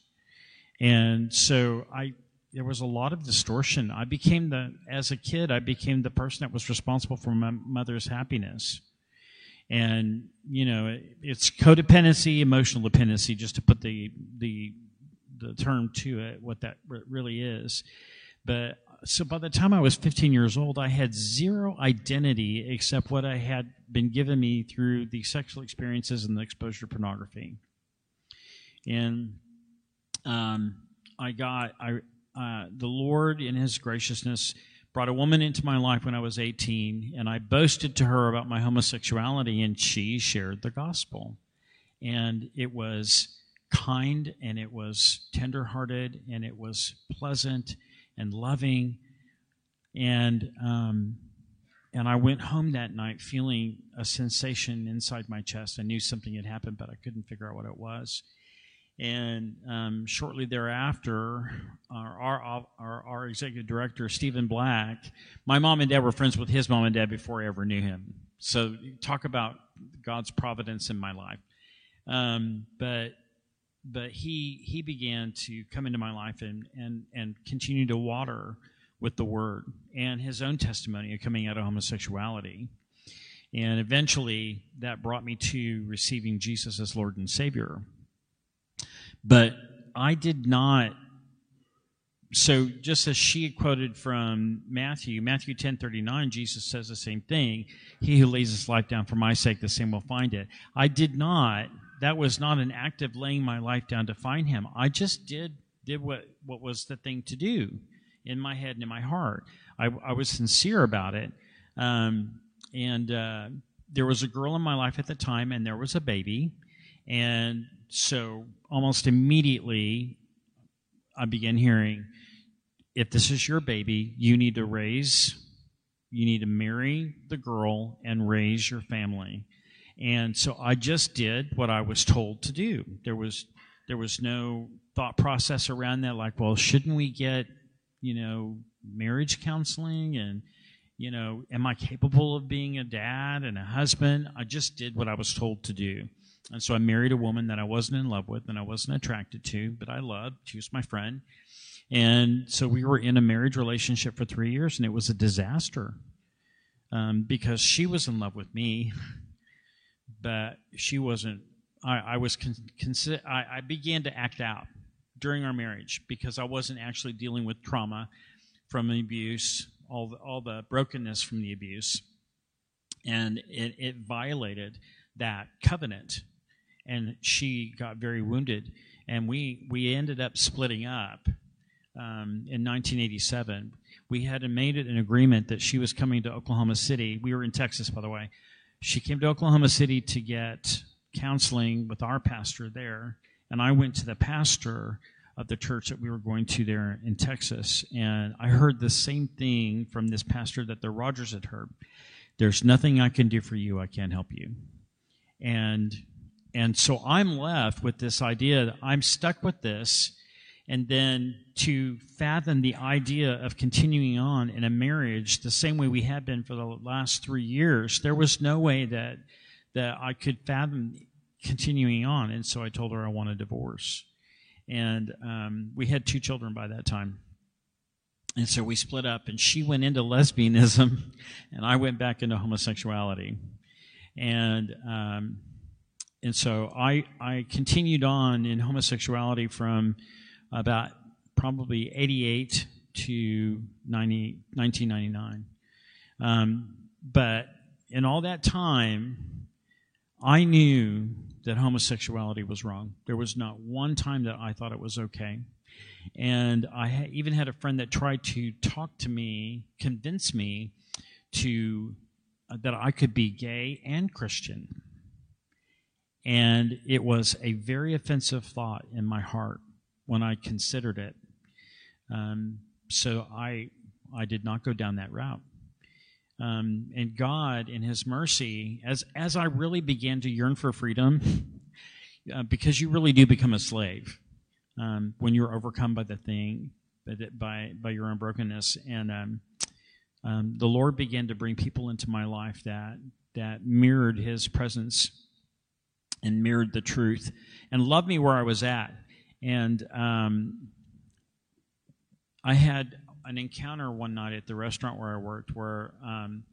And so I there was a lot of distortion. I became the as a kid, I became the person that was responsible for my mother's happiness. And you know, it, it's codependency, emotional dependency, just to put the the the term to it, what that re- really is. But so by the time I was 15 years old, I had zero identity except what I had been given me through the sexual experiences and the exposure to pornography. And um, I got I uh, the Lord in His graciousness brought a woman into my life when I was 18, and I boasted to her about my homosexuality, and she shared the gospel, and it was kind and it was tenderhearted and it was pleasant and loving and um, and I went home that night feeling a sensation inside my chest. I knew something had happened, but I couldn't figure out what it was. And um, shortly thereafter, our, our, our, our executive director, Stephen Black, my mom and dad were friends with his mom and dad before I ever knew him. So talk about God's providence in my life. Um, but but he he began to come into my life and and and continue to water with the word and his own testimony of coming out of homosexuality. And eventually that brought me to receiving Jesus as Lord and Savior. But I did not so just as she quoted from Matthew, Matthew 10:39, Jesus says the same thing, he who lays his life down for my sake the same will find it. I did not that was not an act of laying my life down to find him. I just did did what what was the thing to do in my head and in my heart. I, I was sincere about it, um, and uh, there was a girl in my life at the time, and there was a baby, and so almost immediately I began hearing, if this is your baby, you need to raise, you need to marry the girl and raise your family. And so I just did what I was told to do. There was there was no thought process around that like, well, shouldn't we get, you know, marriage counseling and you know, am I capable of being a dad and a husband? I just did what I was told to do. And so I married a woman that I wasn't in love with and I wasn't attracted to, but I loved. She was my friend. And so we were in a marriage relationship for three years, and it was a disaster um, because she was in love with me, but she wasn't. I, I was con- I, I began to act out during our marriage because I wasn't actually dealing with trauma from abuse, all the, all the brokenness from the abuse, and it, it violated that covenant, and she got very wounded, and we we ended up splitting up um, in 1987. We had made it an agreement that she was coming to Oklahoma City. We were in Texas, by the way. She came to Oklahoma City to get counseling with our pastor there, and I went to the pastor of the church that we were going to there in Texas, and I heard the same thing from this pastor that the Rogers had heard. There's nothing I can do for you. I can't help you. And and so I'm left with this idea that I'm stuck with this and then to fathom the idea of continuing on in a marriage the same way we had been for the last three years, there was no way that that I could fathom continuing on. And so I told her I want a divorce, and um, we had two children by that time. And so we split up, and she went into lesbianism, and I went back into homosexuality, and. Um, and so I, I continued on in homosexuality from about probably 88 to 90, 1999. Um, but in all that time, I knew that homosexuality was wrong. There was not one time that I thought it was okay. And I even had a friend that tried to talk to me, convince me to uh, that I could be gay and Christian. And it was a very offensive thought in my heart when I considered it. Um, so I I did not go down that route. Um, and God, in His mercy, as as I really began to yearn for freedom, uh, because you really do become a slave um, when you're overcome by the thing, by by your own brokenness, and um, um, the Lord began to bring people into my life that that mirrored His presence and mirrored the truth, and loved me where I was at. And um, I had an encounter one night at the restaurant where I worked where um,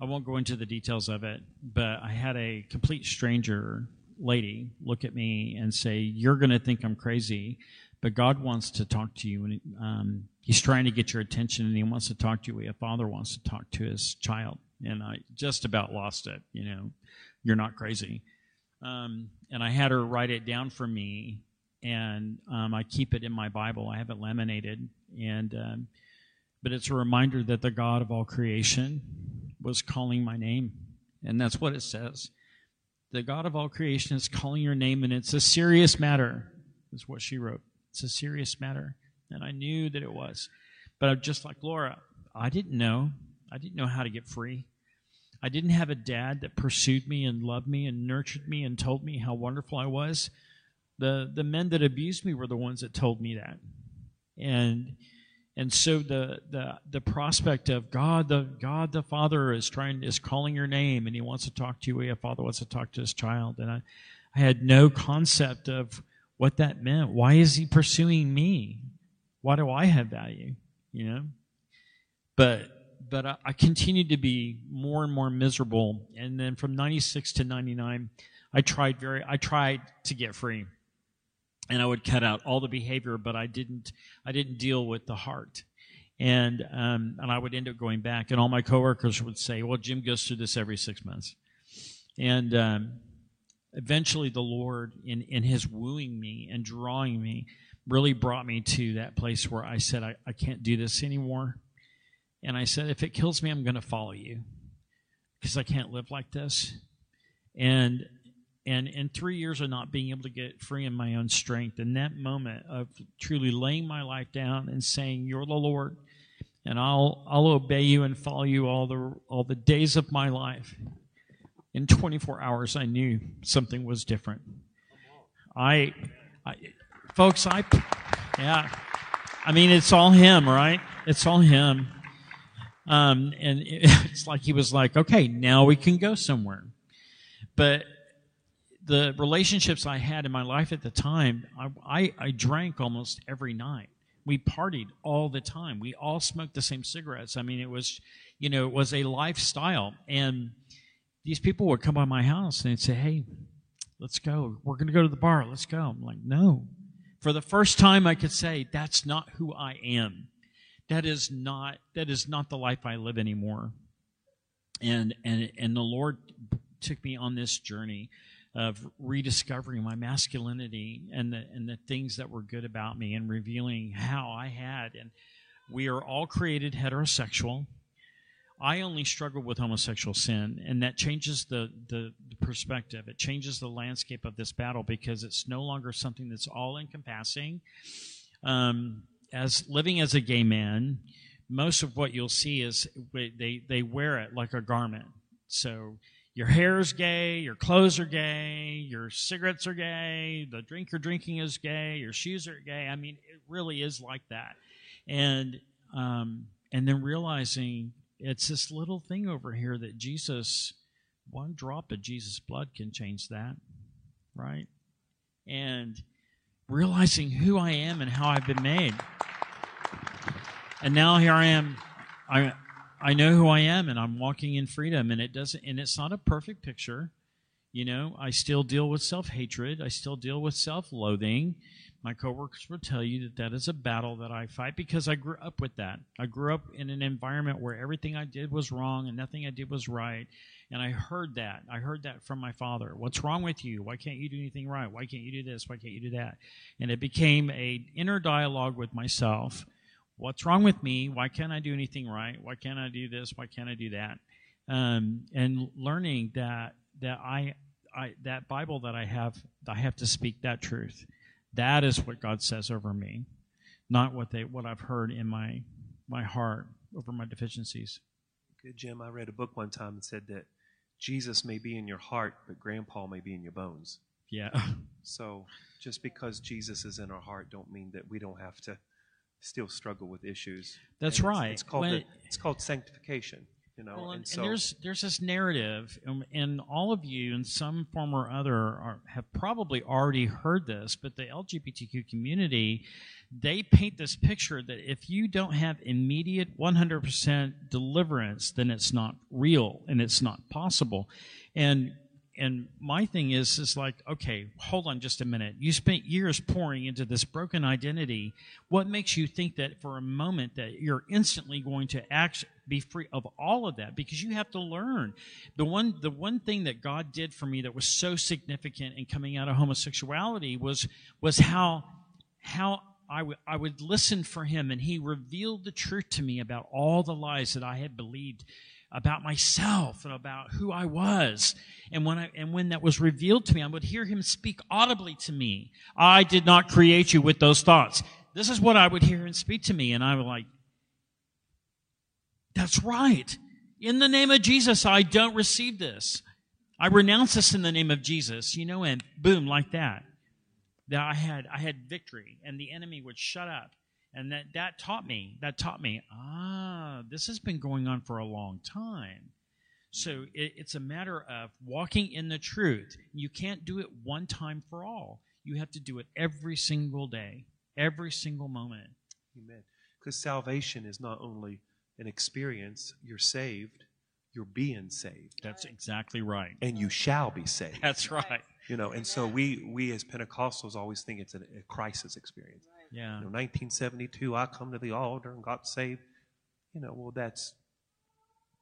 I won't go into the details of it, but I had a complete stranger lady look at me and say, You're going to think I'm crazy, but God wants to talk to you. And um, He's trying to get your attention and He wants to talk to you. A father wants to talk to his child. And I just about lost it. You know, you're not crazy. Um, and I had her write it down for me and um, I keep it in my Bible. I have it laminated, and um, but it's a reminder that the God of all creation was calling my name, and that's what it says. The God of all creation is calling your name, and it's a serious matter. Is what she wrote. It's a serious matter, and I knew that it was. But I'm just like Laura, I didn't know. I didn't know how to get free. I didn't have a dad that pursued me and loved me and nurtured me and told me how wonderful I was. The the men that abused me were the ones that told me that. And and so the the the prospect of god the god the father is trying is calling your name and he wants to talk to you. A father wants to talk to his child. And i i had no concept of what that meant. Why is he pursuing me? Why do i have value? You know? But but I, I continued to be more and more miserable and then from 96 to 99 i tried very i tried to get free and I would cut out all the behavior, but I didn't I didn't deal with the heart. And um, and I would end up going back, and all my coworkers would say, "Well, Jim goes through this every six months." And um, eventually, the Lord, in in His wooing me and drawing me, really brought me to that place where I said, "I, I can't do this anymore." And I said, "If it kills me, I'm going to follow you, because I can't live like this." And and in three years of not being able to get free in my own strength, in that moment of truly laying my life down and saying, "You're the Lord," and I'll I'll obey you and follow you all the all the days of my life. In 24 hours, I knew something was different. I, I folks, I, yeah, I mean, it's all him, right? It's all him. Um, and it's like he was like, okay, now we can go somewhere. But the relationships I had in my life at the time, I, I, I drank almost every night. We partied all the time. We all smoked the same cigarettes. I mean, it was, you know, it was a lifestyle. And these people would come by my house and they'd say, "Hey, let's go. We're going to go to the bar. Let's go." I'm like, "No." For the first time, I could say, "That's not who I am. That is not that is not the life I live anymore." And and and the Lord took me on this journey of rediscovering my masculinity and the and the things that were good about me and revealing how I had and we are all created heterosexual. I only struggle with homosexual sin, and that changes the, the, the perspective. It changes the landscape of this battle because it's no longer something that's all encompassing. Um, as living as a gay man, most of what you'll see is they, they wear it like a garment. So your hair is gay, your clothes are gay, your cigarettes are gay, the drink you're drinking is gay, your shoes are gay. I mean, it really is like that. And um, and then realizing it's this little thing over here that Jesus, one drop of Jesus' blood can change that, right? And realizing who I am and how I've been made. And now here I am. I I know who I am and I'm walking in freedom and it doesn't and it's not a perfect picture. You know, I still deal with self-hatred, I still deal with self-loathing. My coworkers will tell you that that is a battle that I fight because I grew up with that. I grew up in an environment where everything I did was wrong and nothing I did was right. And I heard that. I heard that from my father. What's wrong with you? Why can't you do anything right? Why can't you do this? Why can't you do that? And it became a inner dialogue with myself what's wrong with me? Why can't I do anything right? Why can't I do this? Why can't I do that? Um, and learning that that I, I that Bible that I have, I have to speak that truth. That is what God says over me, not what they what I've heard in my my heart over my deficiencies. Good, Jim. I read a book one time and said that Jesus may be in your heart, but Grandpa may be in your bones. Yeah. So just because Jesus is in our heart, don't mean that we don't have to still struggle with issues. That's And right. It's, called When the, it's called sanctification. You know, Well, and, and and there's there's this narrative, um, and all of you, in some form or other, are, have probably already heard this. But the LGBTQ community, they paint this picture that if you don't have immediate 100% deliverance, then it's not real and it's not possible. And and my thing is is like okay hold on just a minute. You spent years pouring into this broken identity. What makes you think that for a moment that you're instantly going to act be free of all of that? Because you have to learn. The one the one thing that god did for me that was so significant in coming out of homosexuality was was how how I would I would listen for him and he revealed the truth to me about all the lies that I had believed about myself and about who I was. And when I, and when that was revealed to me, I would hear him speak audibly to me. I did not create you with those thoughts. This is what I would hear him speak to me. And I was like, that's right. In the name of Jesus, I don't receive this. I renounce this in the name of Jesus, you know, and boom, like that. That I had, I had victory and the enemy would shut up. And that, that taught me, that taught me, ah, this has been going on for a long time. So it, it's a matter of walking in the truth. You can't do it one time for all. You have to do it every single day, every single moment. Amen. Because salvation is not only an experience, you're saved, you're being saved, That's exactly right. and you shall be saved. That's right. You know, and so we we as Pentecostals always think it's a, a crisis experience. Yeah. You know, 1972, I come to the altar and got saved. You know, well that's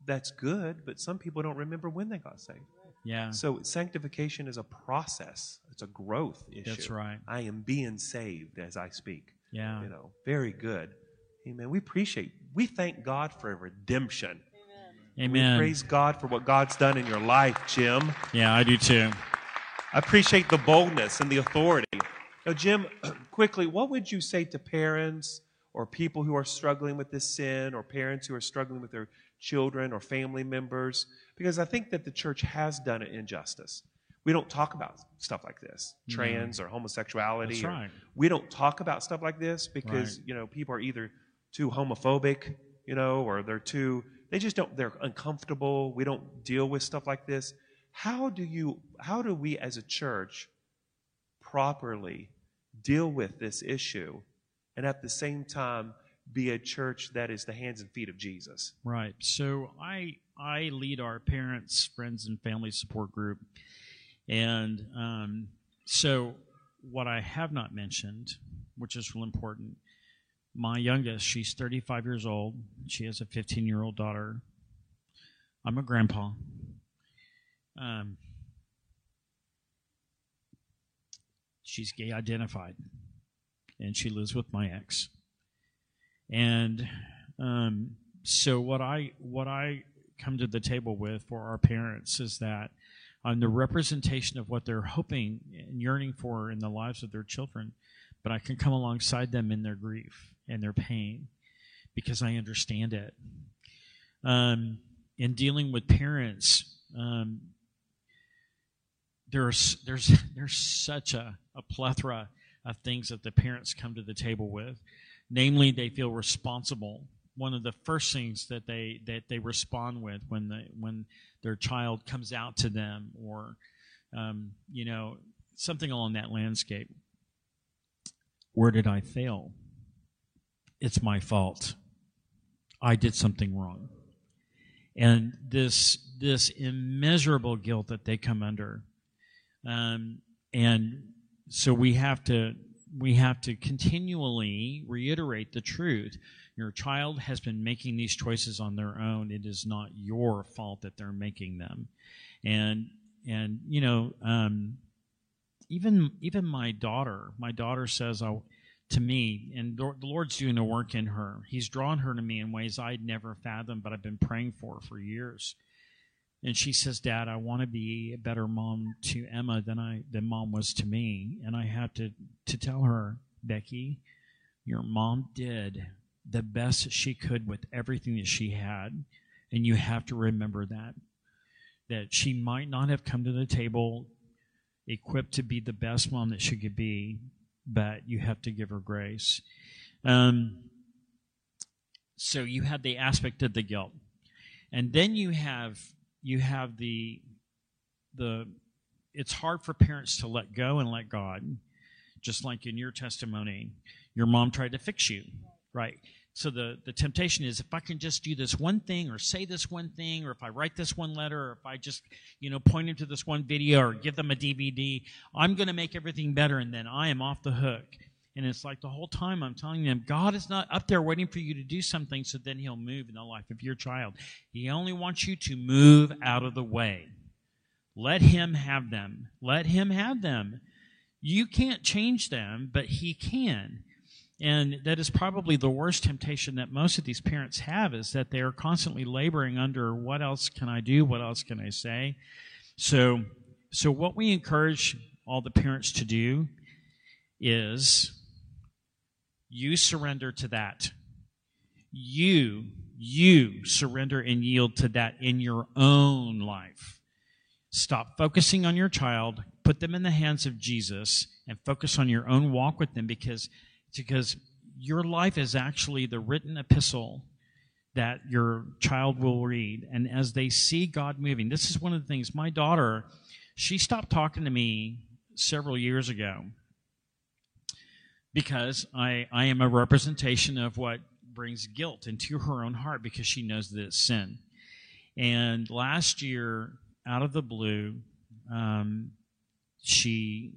that's good, but some people don't remember when they got saved. Yeah. So sanctification is a process. It's a growth issue. That's right. I am being saved as I speak. Yeah. You know, very good. Amen. We appreciate, we thank God for a redemption. We Amen. praise God for what God's done in your life, Jim. Yeah, I do too. I appreciate the boldness and the authority. Now, Jim, quickly, what would you say to parents or people who are struggling with this sin or parents who are struggling with their children or family members? Because I think that the church has done an injustice. We don't talk about stuff like this, mm-hmm. trans or homosexuality. Or- right. We don't talk about stuff like this because, Right. you know, people are either too homophobic, you know, or they're too, they just don't, they're uncomfortable. We don't deal with stuff like this. how do you how do we as a church properly deal with this issue and at the same time be a church that is the hands and feet of Jesus? Right. So I I lead our parents, friends, and family support group, and um, so what I have not mentioned, which is real important, my youngest, she's 35 years old. She has a 15 year old daughter. I'm a grandpa. Um, she's gay identified, and she lives with my ex. And um, so what I what I come to the table with for our parents is that I'm the representation of what they're hoping and yearning for in the lives of their children, but I can come alongside them in their grief and their pain because I understand it. Um, in dealing with parents, um, there's there's there's such a, a plethora of things that the parents come to the table with. Namely, they feel responsible. One of the first things that they that they respond with when the when their child comes out to them, or um, you know something along that landscape. Where did I fail? It's my fault. I did something wrong. And this this immeasurable guilt that they come under um, and so we have to we have to continually reiterate the truth. Your child has been making these choices on their own. It is not your fault that they're making them. And and you know, um, even even my daughter, my daughter says oh, to me, and the Lord's doing a work in her. He's drawn her to me in ways I'd never fathomed, but I've been praying for for years and she says, "Dad, I want to be a better mom to Emma than I than mom was to me." And I have to to tell her, Becky, your mom did the best she could with everything that she had, and you have to remember that that she might not have come to the table equipped to be the best mom that she could be, but you have to give her grace. Um, so you have the aspect of the guilt, and then you have you have the the it's hard for parents to let go and let God. Just like in your testimony, your mom tried to fix you, right? So the, the temptation is if I can just do this one thing or say this one thing or if I write this one letter or if I just, you know, point them to this one video or give them a DVD, I'm going to make everything better and then I am off the hook. And it's like the whole time I'm telling them, God is not up there waiting for you to do something so then He'll move in the life of your child. He only wants you to move out of the way. Let Him have them. Let Him have them. You can't change them, but He can. And that is probably the worst temptation that most of these parents have is that they are constantly laboring under what else can I do? What else can I say? So, so what we encourage all the parents to do is you surrender to that. You, you surrender and yield to that in your own life. Stop focusing on your child, put them in the hands of Jesus, and focus on your own walk with them because, because your life is actually the written epistle that your child will read. And as they see God moving, this is one of the things my daughter, she stopped talking to me several years ago because I, I am a representation of what brings guilt into her own heart because she knows that it's sin. And last year, out of the blue, um, she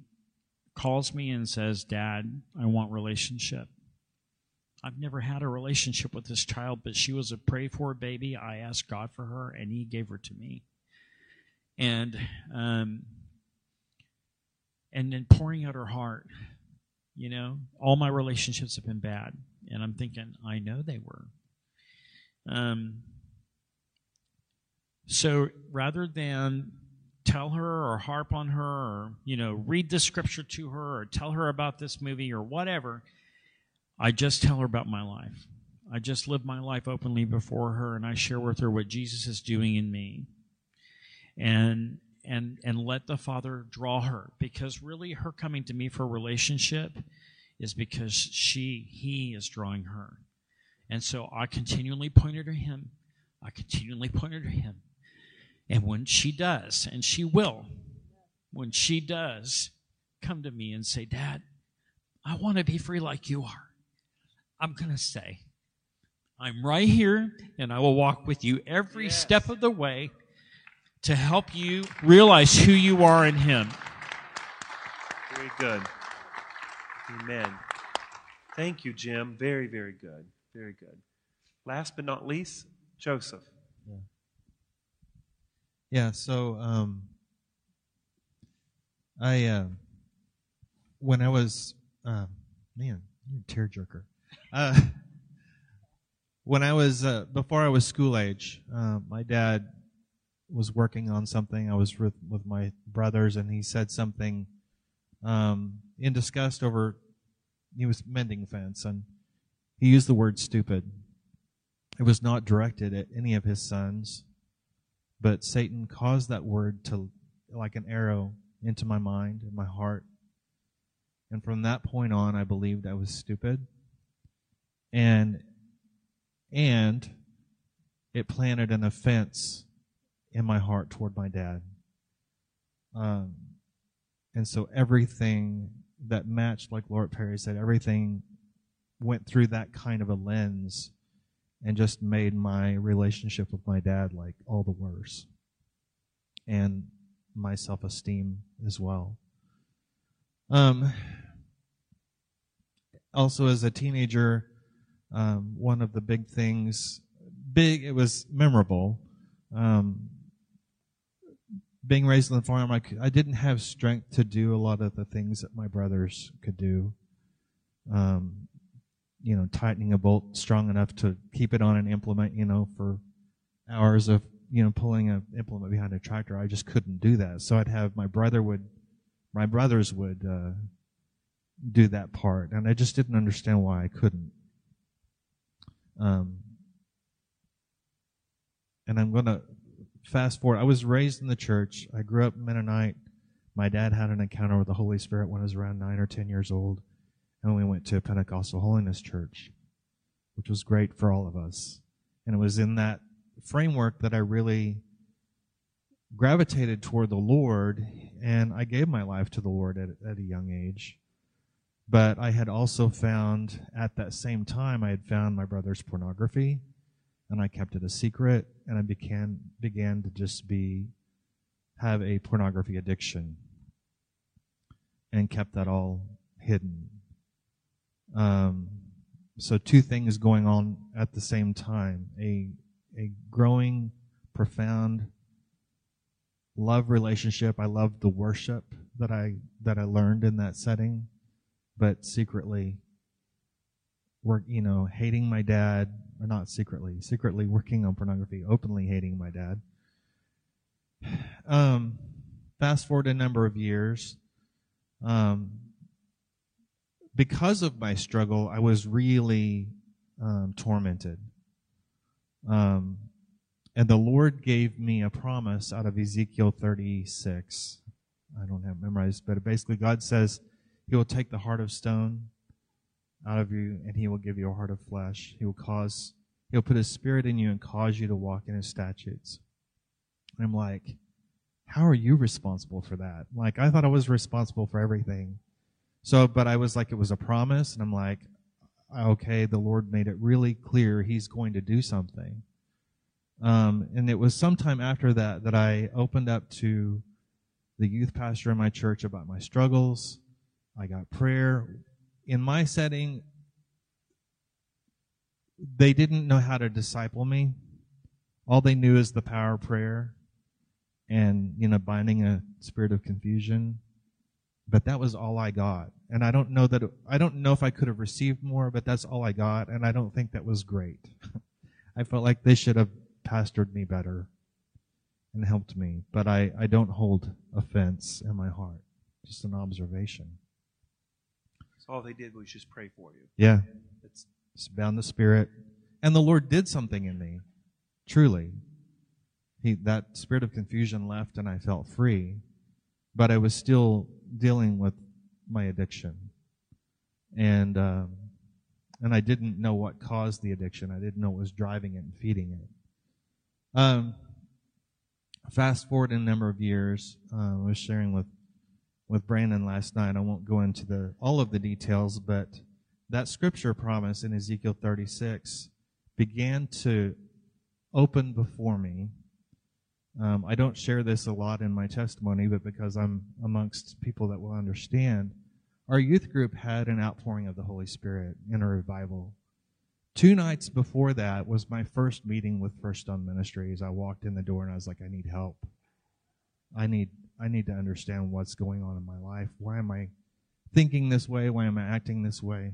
calls me and says, Dad, I want relationship. I've never had a relationship with this child, but she was a pray for baby. I asked God for her, and He gave her to me. And um, and then pouring out her heart you know, all my relationships have been bad. And I'm thinking, I know they were. Um, so rather than tell her or harp on her or, you know, read the scripture to her or tell her about this movie or whatever, I just tell her about my life. I just live my life openly before her and I share with her what Jesus is doing in me. And and and let the father draw her because really her coming to me for a relationship is because she he is drawing her. And so i continually point her to him. I continually point her to him. And when she does, and she will, when she does come to me and say, Dad, I want to be free like you are, I'm going to say, I'm right here and I will walk with you every Yes. step of the way to help you realize who you are in Him. Very good. Amen. Thank you, Jim. Very, very good. Very good. Last but not least, Joseph. Yeah, Yeah. so um, I uh, when I was uh, man, you're a tearjerker. Uh, when I was uh, before I was school age, uh, my dad was working on something. I was with with my brothers, and he said something um, in disgust over. He was mending fence, and he used the word "stupid." It was not directed at any of his sons but Satan caused that word to, like an arrow, into my mind and my heart. And from that point on, I believed I was stupid. And, and it planted an offense in my heart toward my dad. Um, and so everything that matched, like Laura Perry said, everything went through that kind of a lens and just made my relationship with my dad like all the worse and my self-esteem as well um, also as a teenager um, one of the big things big it was memorable um, being raised on the farm I didn't have strength to do a lot of the things that my brothers could do um, you know, tightening a bolt strong enough to keep it on an implement, you know, for hours of, you know, pulling an implement behind a tractor. I just couldn't do that. So I'd have my brother would, my brothers would, uh, do that part. And I just didn't understand why I couldn't. Um, and I'm going to fast forward. I was raised in the church. I grew up Mennonite. My dad had an encounter with the Holy Spirit when I was around nine or ten years old and we went to a Pentecostal Holiness Church, which was great for all of us. And it was in that framework that I really gravitated toward the Lord, and I gave my life to the Lord at, at a young age. But I had also found at that same time, I had found my brother's pornography, and I kept it a secret, and I began began to just be have a pornography addiction, and kept that all hidden. Um, so two things going on at the same time: a a growing, profound love relationship. I loved the worship that I that I learned in that setting, but secretly, work you know, hating my dad, not secretly, secretly working on pornography, openly hating my dad. Um, fast forward a number of years. Um, because of my struggle, I was really um, tormented. Um, and the Lord gave me a promise out of Ezekiel 36. I don't have memorized, but basically, God says He will take the heart of stone out of you and He will give you a heart of flesh. He will cause, He'll put His Spirit in you and cause you to walk in His statutes. And I'm like, how are you responsible for that? Like, I thought I was responsible for everything. So, but I was like, it was a promise, and I'm like, okay, the Lord made it really clear He's going to do something. Um, and it was sometime after that that I opened up to the youth pastor in my church about my struggles. I got prayer. In my setting, they didn't know how to disciple me. All they knew is the power of prayer and, you know, binding a spirit of confusion but that was all I got. And I don't know that, it, I don't know if I could have received more, but that's all I got. And I don't think that was great. I felt like they should have pastored me better and helped me. But I, I don't hold offense in my heart. Just an observation. So all they did was just pray for you. Yeah. It's, It's bound the spirit. And the Lord did something in me. Truly. He, that spirit of confusion left and I felt free. But I was still dealing with my addiction. And, um, and I didn't know what caused the addiction. I didn't know what was driving it and feeding it. Um, fast forward a number of years. Uh, I was sharing with with Brandon last night. I won't go into the all of the details, but that scripture promise in Ezekiel 36 began to open before me. Um, I don't share this a lot in my testimony, but because I'm amongst people that will understand, our youth group had an outpouring of the Holy Spirit in a revival. Two nights before that was my first meeting with First Stone Ministries. I walked in the door and I was like, I need help. I need I need to understand what's going on in my life. Why am I thinking this way? Why am I acting this way?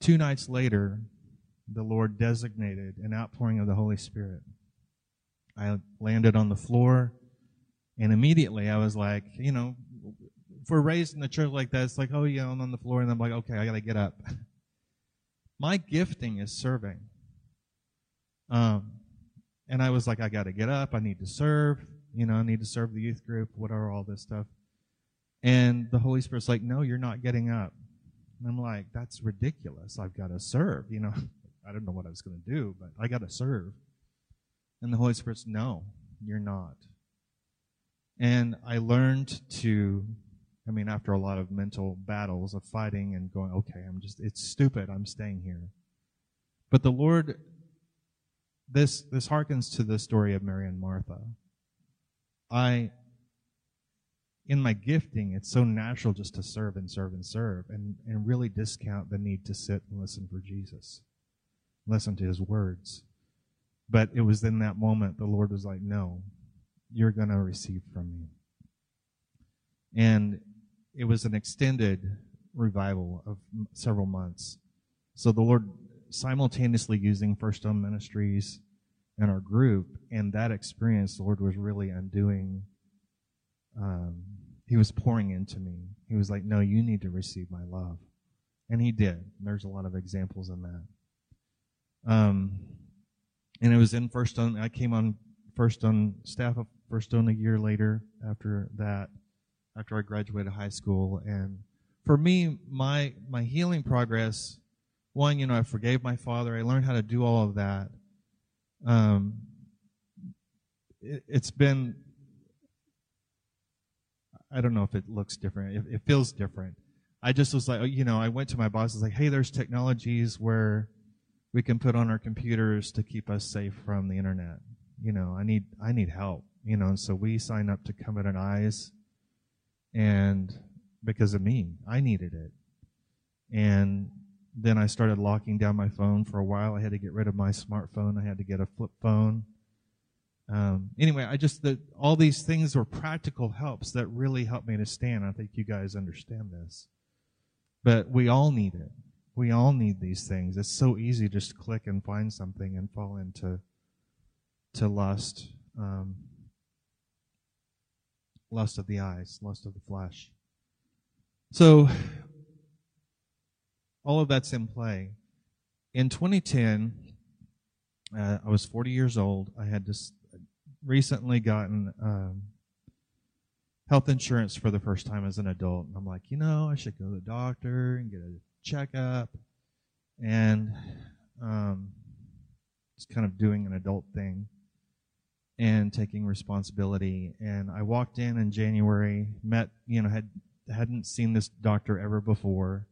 Two nights later, the Lord designated an outpouring of the Holy Spirit. I landed on the floor, and immediately I was like, you know, if we're raised in the church like that, it's like, oh yeah, I'm on the floor, and I'm like, okay, I got to get up. My gifting is serving. Um, and I was like, I got to get up. I need to serve. You know, I need to serve the youth group, whatever, all this stuff. And the Holy Spirit's like, no, you're not getting up. And I'm like, that's ridiculous. I've got to serve. You know, I don't know what I was going to do, but I got to serve. And the Holy Spirit's, no, you're not. And I learned to, I mean, after a lot of mental battles of fighting and going, okay, I'm just, it's stupid. I'm staying here. But the Lord, this, this harkens to the story of Mary and Martha. I, in my gifting, it's so natural just to serve and serve and serve and, and really discount the need to sit and listen for Jesus, listen to his words. But it was in that moment the Lord was like, no, you're going to receive from me. And it was an extended revival of several months. So the Lord simultaneously using First Stone Ministries and our group, and that experience, the Lord was really undoing. Um, he was pouring into me. He was like, "No, you need to receive my love," and He did. There's a lot of examples in that. Um, and it was in First Stone. I came on First Stone staff of First Stone a year later after that, after I graduated high school. And for me, my my healing progress, one, you know, I forgave my father. I learned how to do all of that. Um, it, has been. I don't know if it looks different. It, it feels different. I just was like, you know, I went to my boss. I was like, hey, there's technologies where we can put on our computers to keep us safe from the internet. You know, I need I need help. You know, and so we signed up to Covenant Eyes, and because of me, I needed it. And then I started locking down my phone for a while. I had to get rid of my smartphone. I had to get a flip phone. Um, anyway, I just that all these things were practical helps that really helped me to stand. I think you guys understand this, but we all need it. We all need these things. It's so easy just to click and find something and fall into to lust, um, lust of the eyes, lust of the flesh. So all of that's in play. In 2010, uh, I was 40 years old. I had just recently gotten um, health insurance for the first time as an adult. And I'm like, you know, I should go to the doctor and get a checkup, and um, just kind of doing an adult thing and taking responsibility. And I walked in in January, met, you know, had hadn't seen this doctor ever before,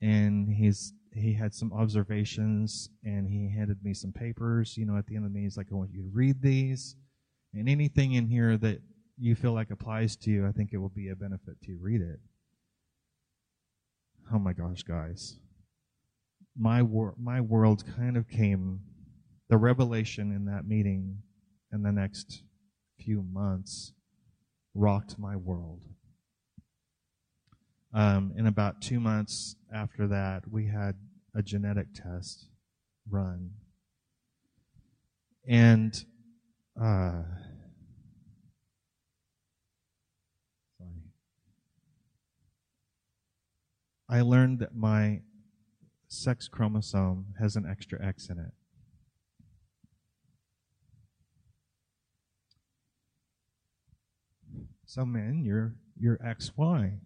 and he's he had some observations and he handed me some papers. You know, at the end of the meeting, he's like, I want you to read these. And anything in here that you feel like applies to you, I think it will be a benefit to you. Read it oh my gosh, guys, my wor- my world kind of came. The revelation in that meeting in the next few months rocked my world. Um, in about two months after that, we had a genetic test run. And uh, I learned that my sex chromosome has an extra X in it. So men, you're you're XY.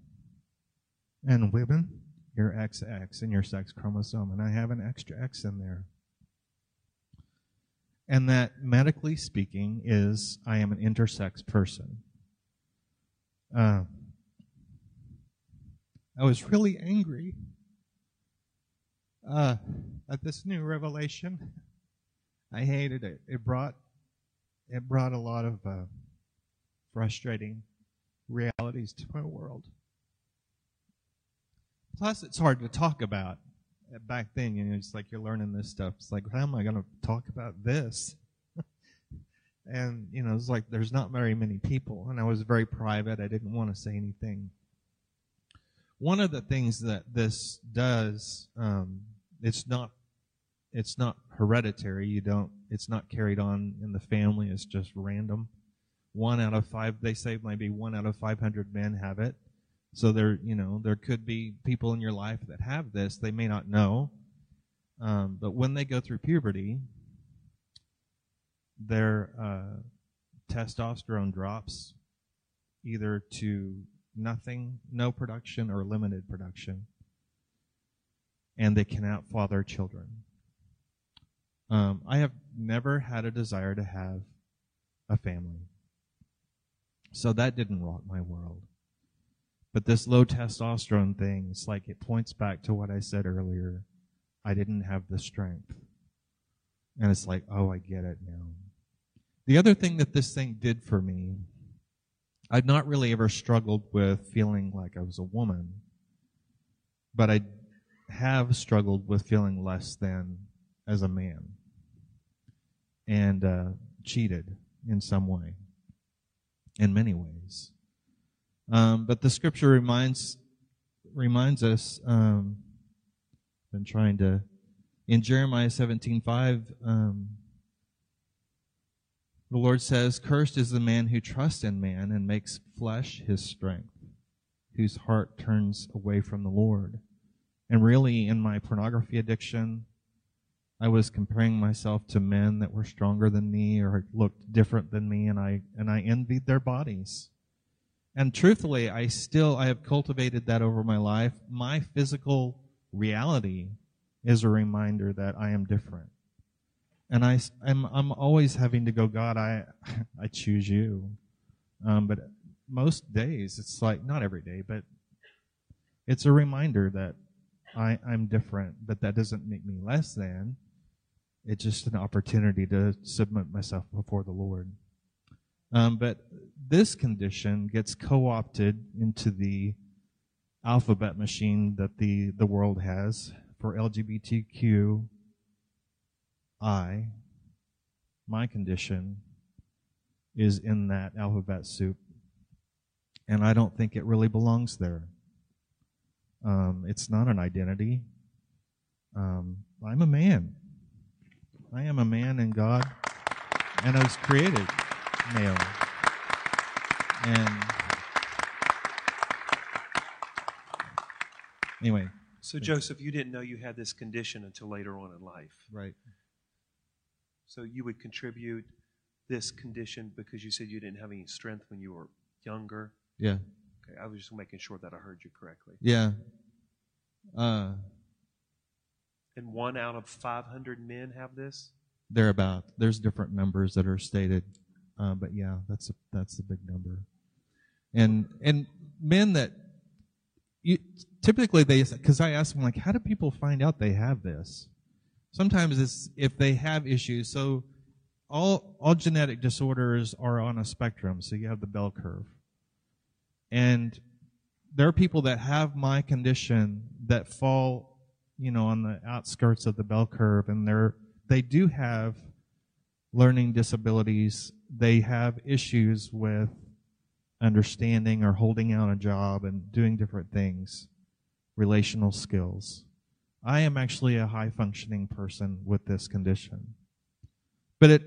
And women, you're XX in your sex chromosome. And I have an extra X in there. and that medically speaking is I am an intersex person. Uh, I was really angry uh, at this new revelation. I hated it. It brought it brought a lot of uh, frustrating realities to my world. Plus, it's hard to talk about. Back then, you know, it's like you're learning this stuff. It's like, how am I going to talk about this? and you know, it's like there's not very many people, and I was very private. I didn't want to say anything. One of the things that this does, um, it's not, it's not hereditary. You don't, it's not carried on in the family. It's just random. One out of five, they say maybe one out of 500 men have it. So there, you know, there could be people in your life that have this. They may not know, um, but when they go through puberty, their uh, testosterone drops either to nothing, no production, or limited production, and they cannot father children. Um, I have never had a desire to have a family. So that didn't rock my world. But this low testosterone thing, it's like it points back to what I said earlier. I didn't have the strength. And it's like, oh, I get it now. The other thing that this thing did for me, I'd not really ever struggled with feeling like I was a woman, but I have struggled with feeling less than as a man and uh, cheated in some way, in many ways. Um, but the scripture reminds reminds us. Um, been trying to in Jeremiah seventeen five. Um, the Lord says, "Cursed is the man who trusts in man and makes flesh his strength, whose heart turns away from the Lord." And really, in my pornography addiction, I was comparing myself to men that were stronger than me or looked different than me, and I and I envied their bodies. And truthfully, I still I have cultivated that over my life. My physical reality is a reminder that I am different. And I, I'm, I'm always having to go, God, I, I choose you. Um, but most days, it's like, not every day, but it's a reminder that I, I'm different, but that doesn't make me less than. It's just an opportunity to submit myself before the Lord. Um, but this condition gets co-opted into the alphabet machine that the, the world has for LGBTQ I, my condition, is in that alphabet soup. And I don't think it really belongs there. Um, it's not an identity. Um, I'm a man. I am a man in God, and I was created male. And anyway. So, Joseph, you didn't know you had this condition until later on in life. Right. So, you would contribute this condition because you said you didn't have any strength when you were younger. Yeah. Okay, I was just making sure that I heard you correctly. Yeah. Uh, and one out of 500 men have this? Thereabout. There's different numbers that are stated. Uh, but yeah, that's a, that's a big number. And and men that you, typically they because I ask them like, how do people find out they have this? Sometimes it's if they have issues. So all all genetic disorders are on a spectrum. So you have the bell curve, and there are people that have my condition that fall, you know, on the outskirts of the bell curve, and they're they do have learning disabilities they have issues with understanding or holding out a job and doing different things, relational skills. I am actually a high functioning person with this condition. But it,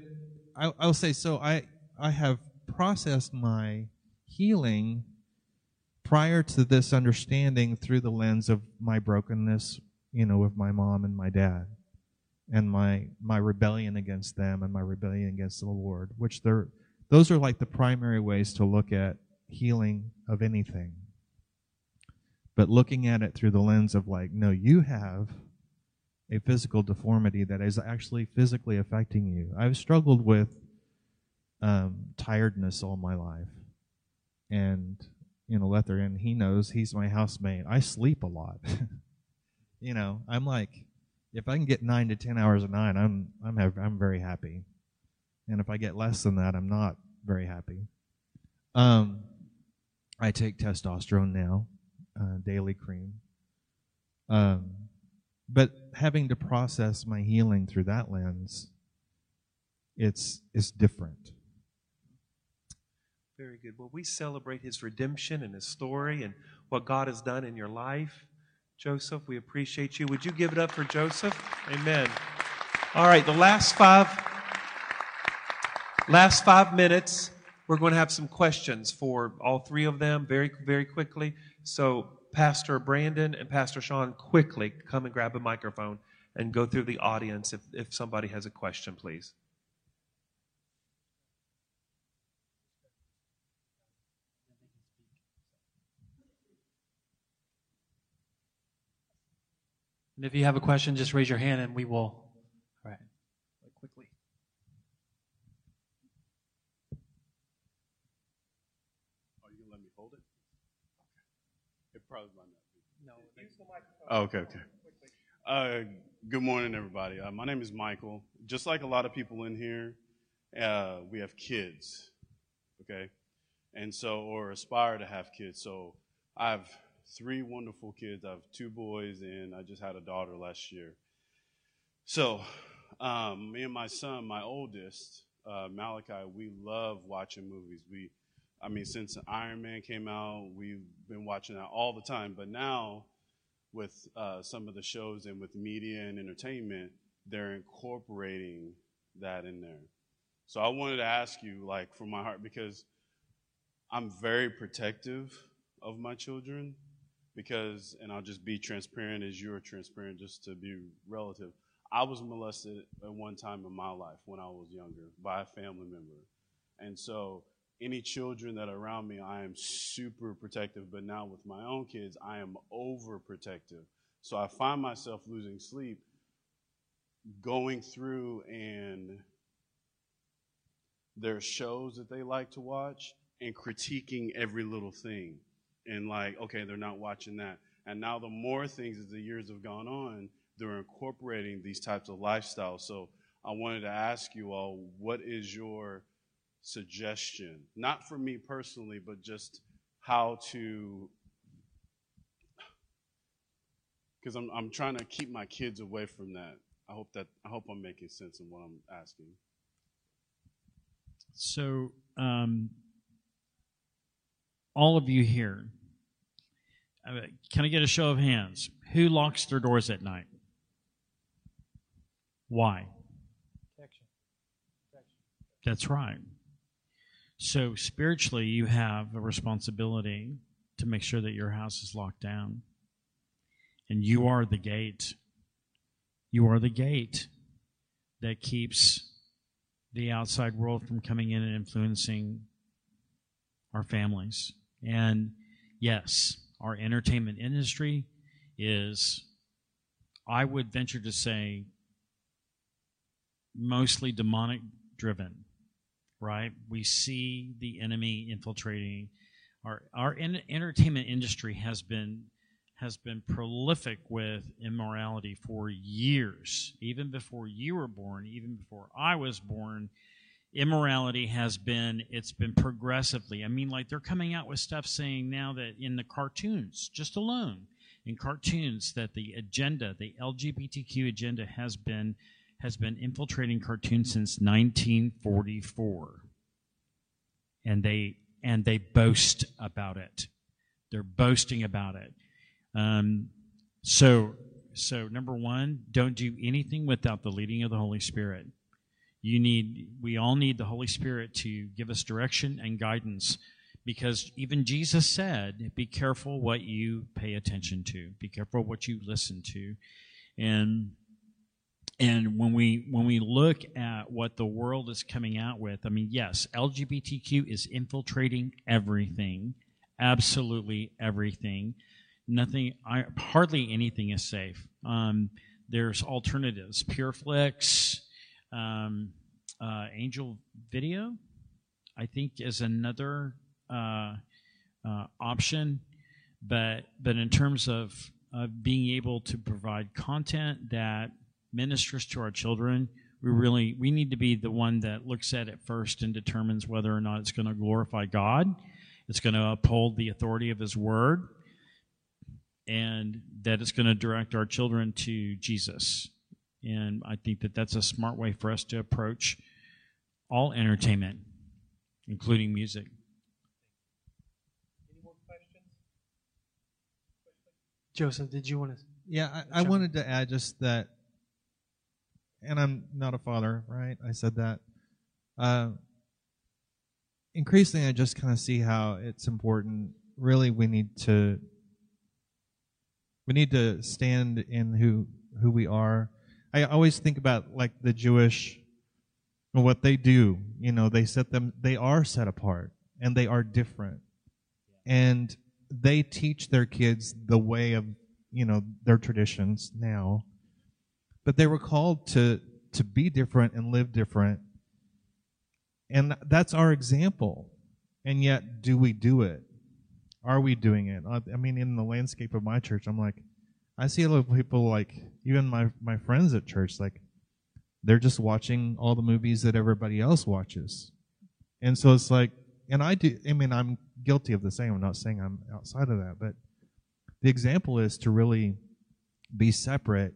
I, I'll say so, I, I have processed my healing prior to this understanding through the lens of my brokenness, you know, with my mom and my dad and my my rebellion against them and my rebellion against the Lord, which they're those are like the primary ways to look at healing of anything. But looking at it through the lens of like, no, you have a physical deformity that is actually physically affecting you. I've struggled with um, tiredness all my life, and you know, Lether, and he knows he's my housemate. I sleep a lot. you know, I'm like, if I can get nine to ten hours a night, I'm I'm have, I'm very happy, and if I get less than that, I'm not very happy. Um, I take testosterone now, uh, daily cream. Um, but having to process my healing through that lens, it's it's different. Very good. Well, we celebrate his redemption and his story and what God has done in your life. Joseph, we appreciate you. Would you give it up for Joseph? Amen. All right, the last five last five minutes, we're going to have some questions for all three of them very, very quickly. So Pastor Brandon and Pastor Sean quickly come and grab a microphone and go through the audience if, if somebody has a question, please. And if you have a question, just raise your hand and we will. All right. Quickly. Oh, you gonna let me hold it? Okay. It probably might not be. No. Use the microphone. Oh, okay, okay. Uh, good morning, everybody. Uh, my name is Michael. Just like a lot of people in here, uh, we have kids, okay, and so or aspire to have kids. So I have three wonderful kids. I have two boys, and I just had a daughter last year. So, um, me and my son, my oldest, uh, Malachi, we love watching movies. We, I mean, since Iron Man came out, we've been watching that all the time. But now, with uh, some of the shows and with media and entertainment, they're incorporating that in there. So I wanted to ask you, like, from my heart, because I'm very protective of my children because, and I'll just be transparent as you're transparent, just to be relative. I was molested at one time in my life when I was younger by a family member. And so, any children that are around me, I am super protective. But now with my own kids, I am overprotective. So I find myself losing sleep, going through and their shows that they like to watch and critiquing every little thing and like, okay, they're not watching that. And now the more things as the years have gone on, they're incorporating these types of lifestyles. So I wanted to ask you all, what is your suggestion? Not for me personally, but just how to because I'm I'm trying to keep my kids away from that. I hope that I hope I'm making sense in what I'm asking. So, um, all of you here, uh, can I get a show of hands? Who locks their doors at night? Why? Protection. That's right. So, spiritually, you have a responsibility to make sure that your house is locked down. And you are the gate. You are the gate that keeps the outside world from coming in and influencing our families. And yes, our entertainment industry is, I would venture to say, mostly demonic driven, right? We see the enemy infiltrating. Our, our entertainment industry has been has been prolific with immorality for years, even before you were born, even before I was born immorality has been it's been progressively. I mean like they're coming out with stuff saying now that in the cartoons just alone in cartoons that the agenda the lgbtq agenda has been has been infiltrating cartoons since 1944 and they and they boast about it. They're boasting about it. Um, so so number one don't do anything without the leading of the holy spirit you need we all need the holy spirit to give us direction and guidance because even jesus said be careful what you pay attention to. Be careful what you listen to. And and when we when we look at what the world is coming out with i mean yes lgbtq is infiltrating everything absolutely everything. Nothing I, hardly anything is safe. Um, there's alternatives. PureFlix, um, uh, Angel Video, I think, is another uh, uh, option. But but in terms of being able to provide content that ministers to our children, we really we need to be the one that looks at it first and determines whether or not it's going to glorify God, it's going to uphold the authority of His Word, and that it's going to direct our children to Jesus. And I think that that's a smart way for us to approach all entertainment, including music. Any more questions? Joseph, did you want to? Yeah, I, I wanted to add just that, and I'm not a father, right? I said that. Uh, increasingly, I just kind of see how it's important. Really, we need to we need to stand in who who we are. I always think about like the Jewish what they do. You know, they set them they are set apart and they are different. And they teach their kids the way of you know their traditions now. But they were called to to be different and live different. And that's our example. And yet do we do it? Are we doing it? I mean in the landscape of my church i'm like i see a lot of people like even my my friends at church like they're just watching all the movies that everybody else watches and so it's like and i do i mean i'm guilty of the same. I'm not saying I'm outside of that, but the example is to really be separate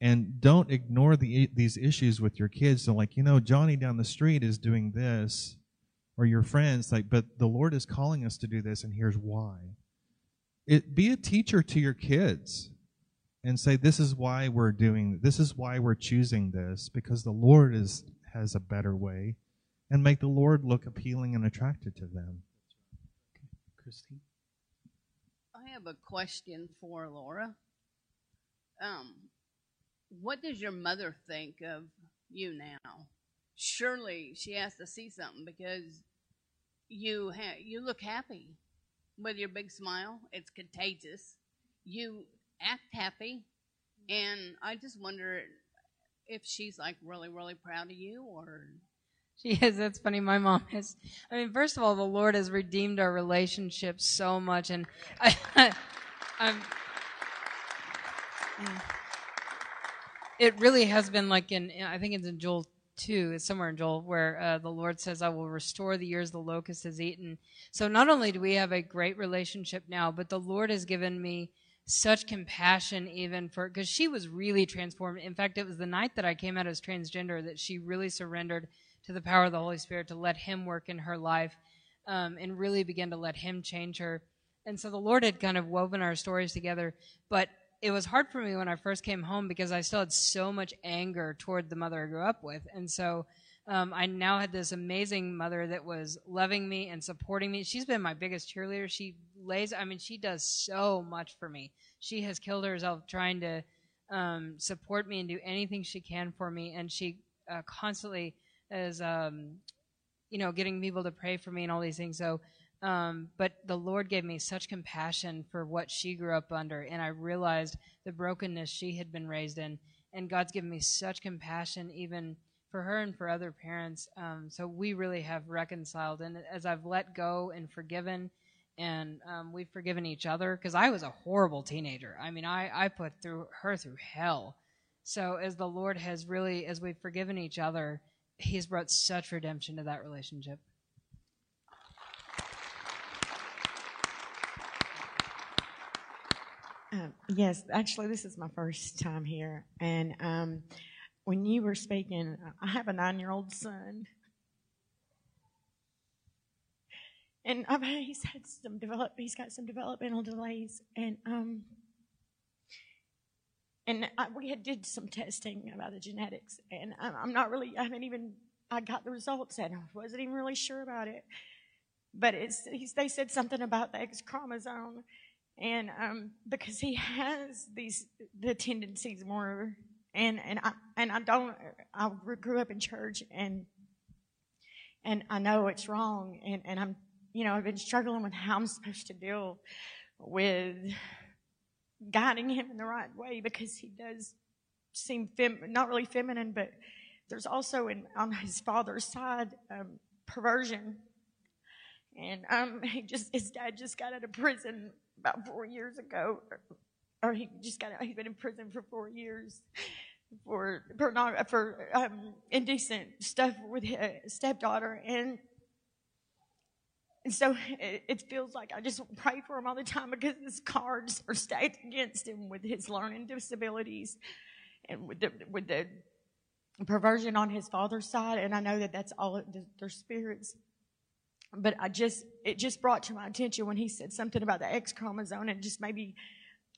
and don't ignore the, these issues with your kids. So, like, you know, Johnny down the street is doing this, or your friends, like, but the Lord is calling us to do this, and here's why. It, be a teacher to your kids and say, this is why we're doing, this is why we're choosing this, because the Lord is has a better way, and make the Lord look appealing and attractive to them. Christine? I have a question for Laura. Um, what does your mother think of you now? Surely she has to see something because you ha- you look happy with your big smile. It's contagious. You act happy, and I just wonder if she's like really really proud of you or She is. That's funny. My mom is. I mean, first of all, the Lord has redeemed our relationship so much, and I, I'm. It really has been like in. I think it's in Joel two. It's somewhere in Joel where uh, the Lord says, "I will restore the years the locust has eaten." So not only do we have a great relationship now, but the Lord has given me such compassion even for because she was really transformed. In fact, it was the night that I came out as transgender that she really surrendered to the power of the Holy Spirit to let Him work in her life um, and really begin to let Him change her. And so the Lord had kind of woven our stories together, but it was hard for me when I first came home because I still had so much anger toward the mother I grew up with. And so um, I now had this amazing mother that was loving me and supporting me. She's been my biggest cheerleader. She lays, I mean, she does so much for me. She has killed herself trying to um, support me and do anything she can for me. And she uh, constantly is, um, you know, getting people to pray for me and all these things. So, um, but the Lord gave me such compassion for what she grew up under, and I realized the brokenness she had been raised in, and God's given me such compassion even for her and for other parents. Um, so we really have reconciled, and as I've let go and forgiven. And um, we've forgiven each other because I was a horrible teenager. I mean, I, I put through her through hell. So as the Lord has really, as we've forgiven each other, he's brought such redemption to that relationship. Um, yes, actually, this is my first time here. And um, when you were speaking, I have a nine year old son. And I've, he's had some develop. He's got some developmental delays, and um, and I, we had did some testing about the genetics, and I, I'm not really, I haven't even, I got the results, and I wasn't even really sure about it. But it's, they said something about the X chromosome, and um, because he has these the tendencies more, and and I and I don't, I grew up in church, and and I know it's wrong, and and I'm, you know, I've been struggling with how I'm supposed to deal with guiding him in the right way because he does seem fem- not really feminine, but there's also in, on his father's side um, perversion. And um, he just his dad just got out of prison about four years ago, or, he just got out, he's been in prison for four years for for, for um, indecent stuff with his stepdaughter, and and so it, it, feels like I just pray for him all the time because his cards are stacked against him with his learning disabilities and with the, with the perversion on his father's side. And I know that that's all their spirits. But I just, it just brought to my attention when he said something about the X chromosome and just maybe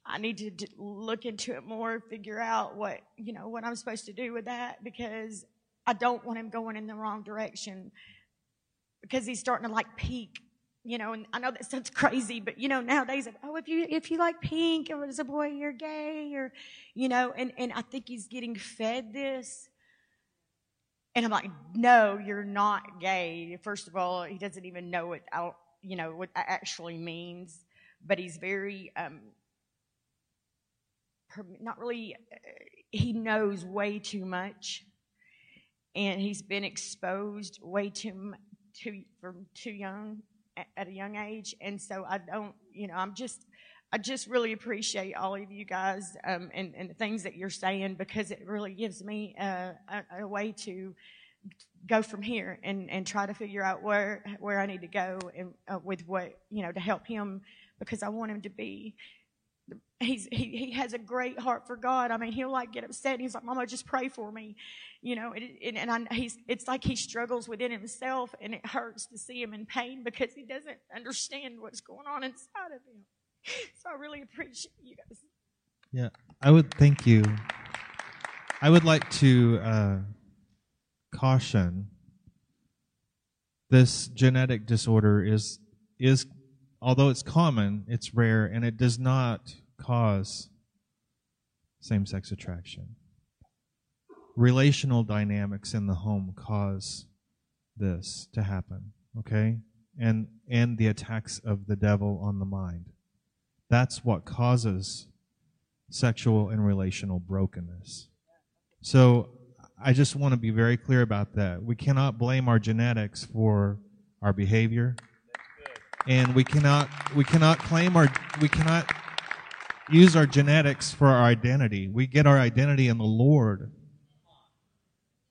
I need to look into it more, figure out what, you know, what I'm supposed to do with that because I don't want him going in the wrong direction because he's starting to like peak. You know, and I know that sounds crazy, but you know, nowadays, oh, if you if you like pink or as a boy you're gay or, you know, and and I think he's getting fed this, and I'm like, no, you're not gay. First of all, he doesn't even know what out, you know, what that actually means, but he's very, um, not really. Uh, he knows way too much, and he's been exposed way too too from too young at a young age, and so I don't, you know, I'm just, I just really appreciate all of you guys um, and, and the things that you're saying because it really gives me a, a, way to go from here and, and try to figure out where where I need to go and uh, with what you know to help him because I want him to be he's he, he has a great heart for God. I mean, he'll like get upset. And he's like, "Mama, just pray for me," you know. And, and, I, he's it's like he struggles within himself, and it hurts to see him in pain because he doesn't understand what's going on inside of him. So I really appreciate you guys. Yeah, I would thank you. I would like to uh, caution. This genetic disorder is is although it's common, it's rare, and it does not cause same sex attraction. Relational dynamics in the home cause this to happen, okay? And and the attacks of the devil on the mind. That's what causes sexual and relational brokenness. So I just want to be very clear about that. We cannot blame our genetics for our behavior and we cannot we cannot claim our we cannot use our genetics for our identity. We get our identity in the Lord.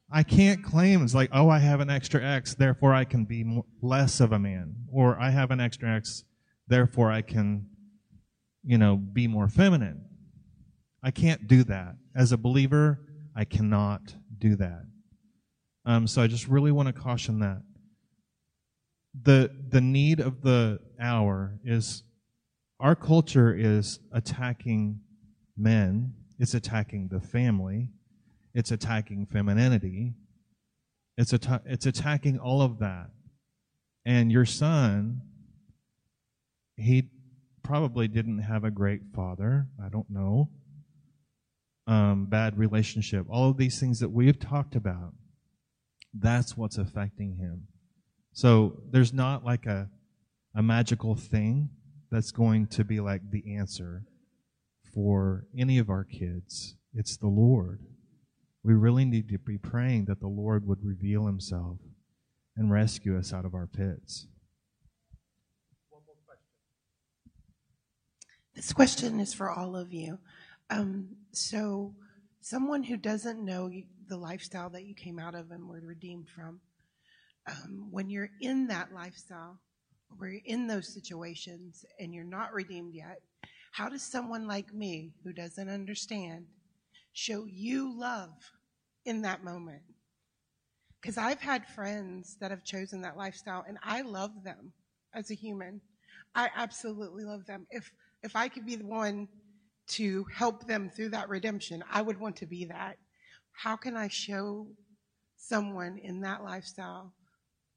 I can't claim it's like, oh, I have an extra X, therefore I can be more, less of a man, or I have an extra X, therefore I can, you know, be more feminine. I can't do that as a believer. I cannot do that. Um, so I just really want to caution that the the need of the hour is our culture is attacking men it's attacking the family it's attacking femininity it's att- it's attacking all of that and your son he probably didn't have a great father i don't know um, bad relationship all of these things that we've talked about that's what's affecting him so there's not like a, a magical thing that's going to be like the answer for any of our kids. It's the Lord. We really need to be praying that the Lord would reveal himself and rescue us out of our pits. This question is for all of you. Um, so, someone who doesn't know the lifestyle that you came out of and were redeemed from, um, when you're in that lifestyle, or you're in those situations and you're not redeemed yet, how does someone like me who doesn't understand show you love in that moment? Because I've had friends that have chosen that lifestyle and I love them as a human. I absolutely love them. If if I could be the one to help them through that redemption, I would want to be that. How can I show someone in that lifestyle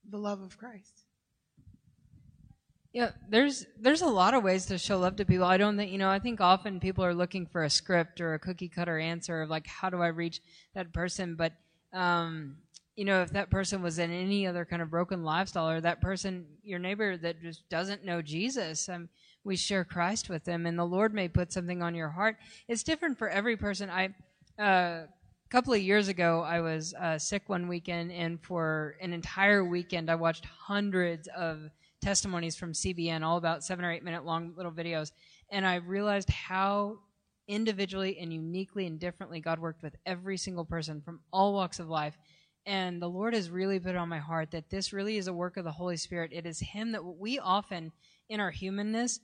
the love of Christ. Yeah, there's there's a lot of ways to show love to people. I don't think you know. I think often people are looking for a script or a cookie cutter answer of like, how do I reach that person? But um, you know, if that person was in any other kind of broken lifestyle, or that person, your neighbor that just doesn't know Jesus, um, we share Christ with them, and the Lord may put something on your heart. It's different for every person. I a couple of years ago, I was uh, sick one weekend, and for an entire weekend, I watched hundreds of testimonies from CBN, all about seven or eight minute long little videos. And I realized how individually and uniquely and differently God worked with every single person from all walks of life. And the Lord has really put on my heart that this really is a work of the Holy Spirit. It is Him that we often, in our humanness,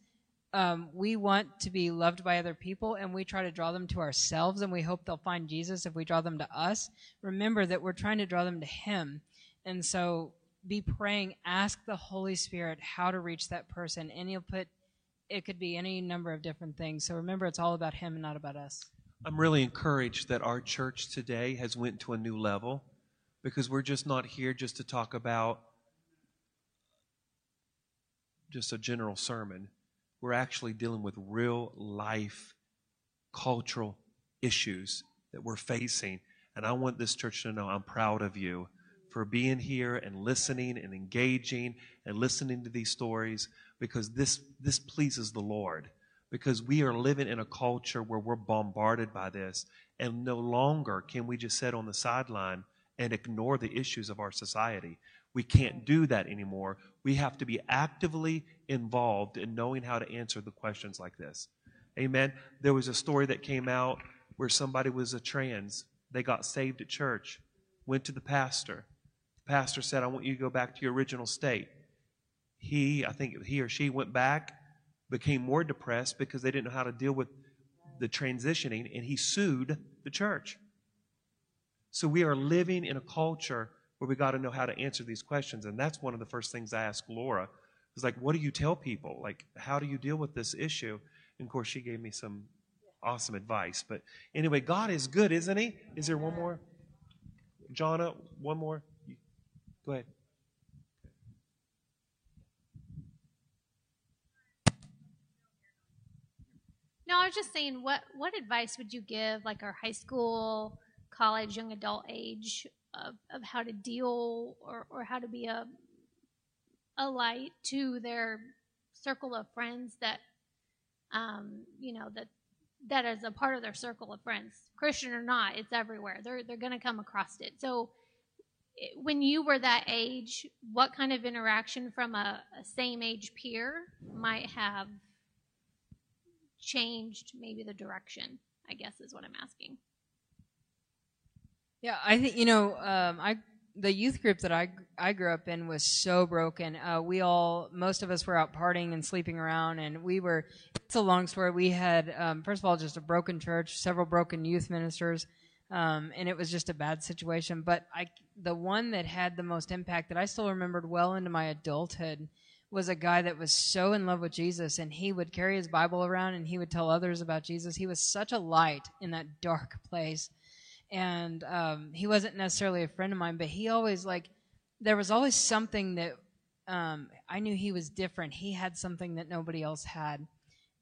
um, we want to be loved by other people and we try to draw them to ourselves and we hope they'll find Jesus if we draw them to us. Remember that we're trying to draw them to Him. And so be praying, ask the Holy Spirit how to reach that person, and He'll put it could be any number of different things. So remember, it's all about Him and not about us. I'm really encouraged that our church today has went to a new level because we're just not here just to talk about just a general sermon. We're actually dealing with real life cultural issues that we're facing. And I want this church to know I'm proud of you for being here and listening and engaging and listening to these stories because this, this pleases the Lord. Because we are living in a culture where we're bombarded by this, and no longer can we just sit on the sideline and ignore the issues of our society. We can't do that anymore. We have to be actively involved in knowing how to answer the questions like this. Amen. There was a story that came out where somebody was a trans. They got saved at church, went to the pastor. The pastor said, I want you to go back to your original state he, I think he or she went back, became more depressed because they didn't know how to deal with the transitioning, and he sued the church. So we are living in a culture where we got to know how to answer these questions. And that's one of the first things I asked Laura. Is like, what do you tell people? Like, how do you deal with this issue? And of course, she gave me some awesome advice. But anyway, God is good, isn't He? Is there one more? Jonna, one more? Go ahead. No, I was just saying, what what advice would you give, like our high school, college, young adult age, of, of how to deal or, or how to be a a light to their circle of friends that, um, you know, that that is a part of their circle of friends, Christian or not, it's everywhere. They're they're going to come across it. So, when you were that age, what kind of interaction from a, a same age peer might have changed maybe the direction, I guess is what I'm asking. Yeah, I think, you know, um, I the youth group that I I grew up in was so broken. Uh, we all, most of us were out partying and sleeping around, and we were. It's a long story. We had um, first of all just a broken church, several broken youth ministers, um, and it was just a bad situation. But I, the one that had the most impact that I still remembered well into my adulthood was a guy that was so in love with Jesus and he would carry his Bible around and he would tell others about Jesus. He was such a light in that dark place. And um, he wasn't necessarily a friend of mine, but he always, like, there was always something that um, I knew he was different. He had something that nobody else had.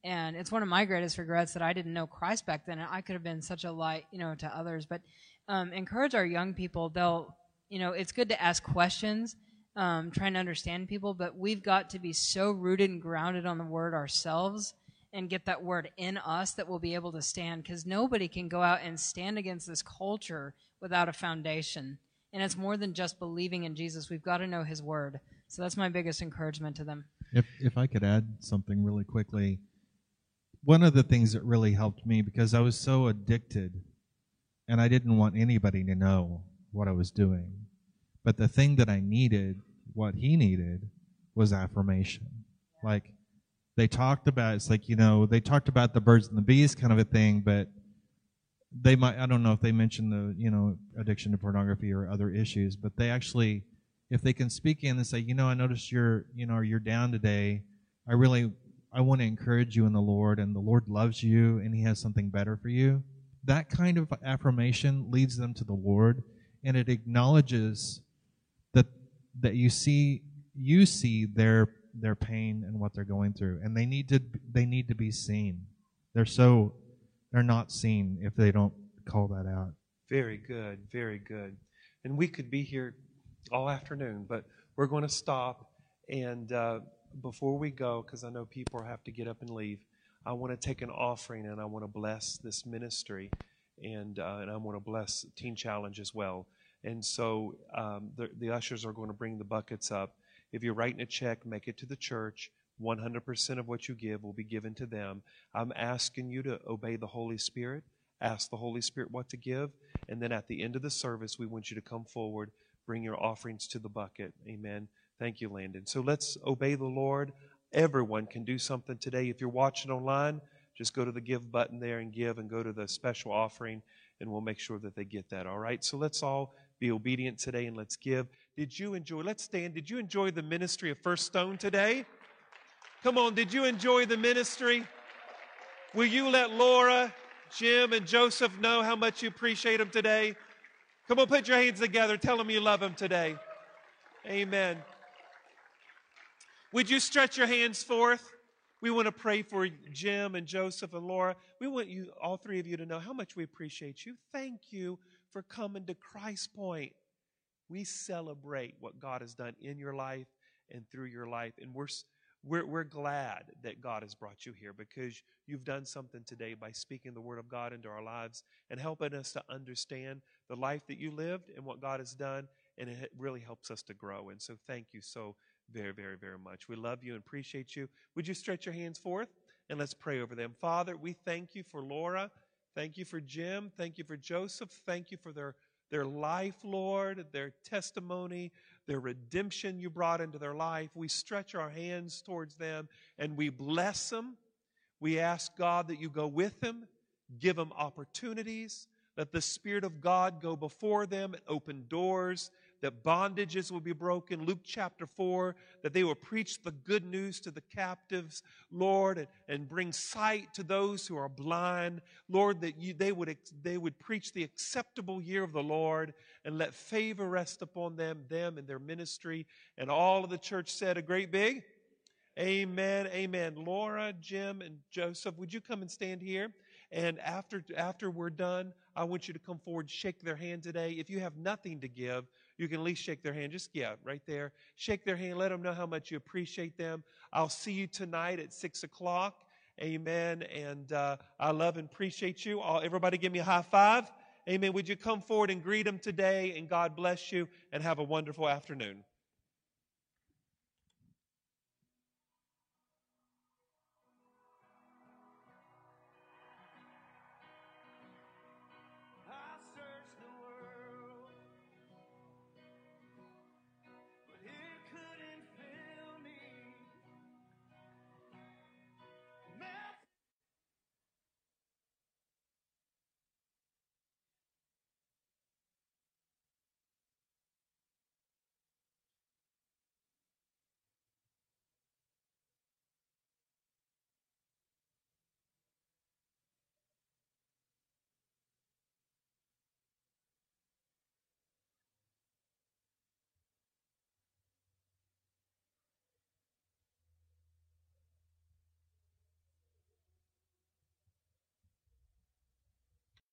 And it's one of my greatest regrets that I didn't know Christ back then. And I could have been such a light, you know, to others. But um, encourage our young people. They'll, you know, it's good to ask questions um, trying to understand people, but we've got to be so rooted and grounded on the word ourselves and get that word in us that we'll be able to stand because nobody can go out and stand against this culture without a foundation. And it's more than just believing in Jesus. We've got to know his word. So that's my biggest encouragement to them. If, if I could add something really quickly, one of the things that really helped me because I was so addicted and I didn't want anybody to know what I was doing but the thing that I needed, what he needed, was affirmation. Like they talked about, it's like, you know, they talked about the birds and the bees kind of a thing, but they might, I don't know if they mentioned the, you know, addiction to pornography or other issues, but they actually, if they can speak in and say, you know, I noticed you're, you know, you're down today. I really, I want to encourage you in the Lord and the Lord loves you and he has something better for you. That kind of affirmation leads them to the Lord and it acknowledges that that you see you see their their pain and what they're going through. And they need to they need to be seen. They're so they're not seen if they don't call that out. Very good very good. And we could be here all afternoon but we're going to stop. And uh, before we go because i know people have to get up and leave i want to take an offering and i want to bless this ministry. And uh, and I want to bless Teen Challenge as well. And so um, the, the ushers are going to bring the buckets up. If you're writing a check, make it to the church. 100% of what you give will be given to them. I'm asking you to obey the Holy Spirit. Ask the Holy Spirit what to give. And then at the end of the service, we want you to come forward, bring your offerings to the bucket. Amen. Thank you, Landon. So let's obey the Lord. Everyone can do something today. If you're watching online, just go to the give button there and give and go to the special offering, and we'll make sure that they get that. All right? So let's all be obedient today and let's give. Did you enjoy? Let's stand. Did you enjoy the ministry of First Stone today? Come on, did you enjoy the ministry? Will you let Laura, Jim, and Joseph know how much you appreciate them today? Come on, put your hands together. Tell them you love them today. Amen. Would you stretch your hands forth? We want to pray for Jim and Joseph and Laura. We want you, all three of you, to know how much we appreciate you. Thank you for coming to Christ Point. We celebrate what God has done in your life and through your life. And we're we're, we're glad that God has brought you here because you've done something today by speaking the Word of God into our lives and helping us to understand the life that you lived and what God has done. And it really helps us to grow. And so thank you so very, very, very much. We love you and appreciate you. Would you stretch your hands forth and let's pray over them? Father, we thank you for Laura. Thank you for Jim. Thank you for Joseph. Thank you for their, their life, Lord, their testimony, their redemption you brought into their life. We stretch our hands towards them and we bless them. We ask God that you go with them, give them opportunities, let the Spirit of God go before them and open doors that bondages will be broken. Luke chapter 4, that they will preach the good news to the captives, Lord, and, and bring sight to those who are blind. Lord, that you, they, would, they would preach the acceptable year of the Lord and let favor rest upon them, them and their ministry. And all of the church said a great big Amen, amen. Laura, Jim, and Joseph, would you come and stand here? And after, after we're done, I want you to come forward, shake their hand today. If you have nothing to give, you can at least shake their hand. Just, yeah, right there. Shake their hand. Let them know how much you appreciate them. I'll see you tonight at 6 o'clock. Amen. And uh, I love and appreciate you. All, everybody give me a high five. Amen. Would you come forward and greet them today? And God bless you and have a wonderful afternoon.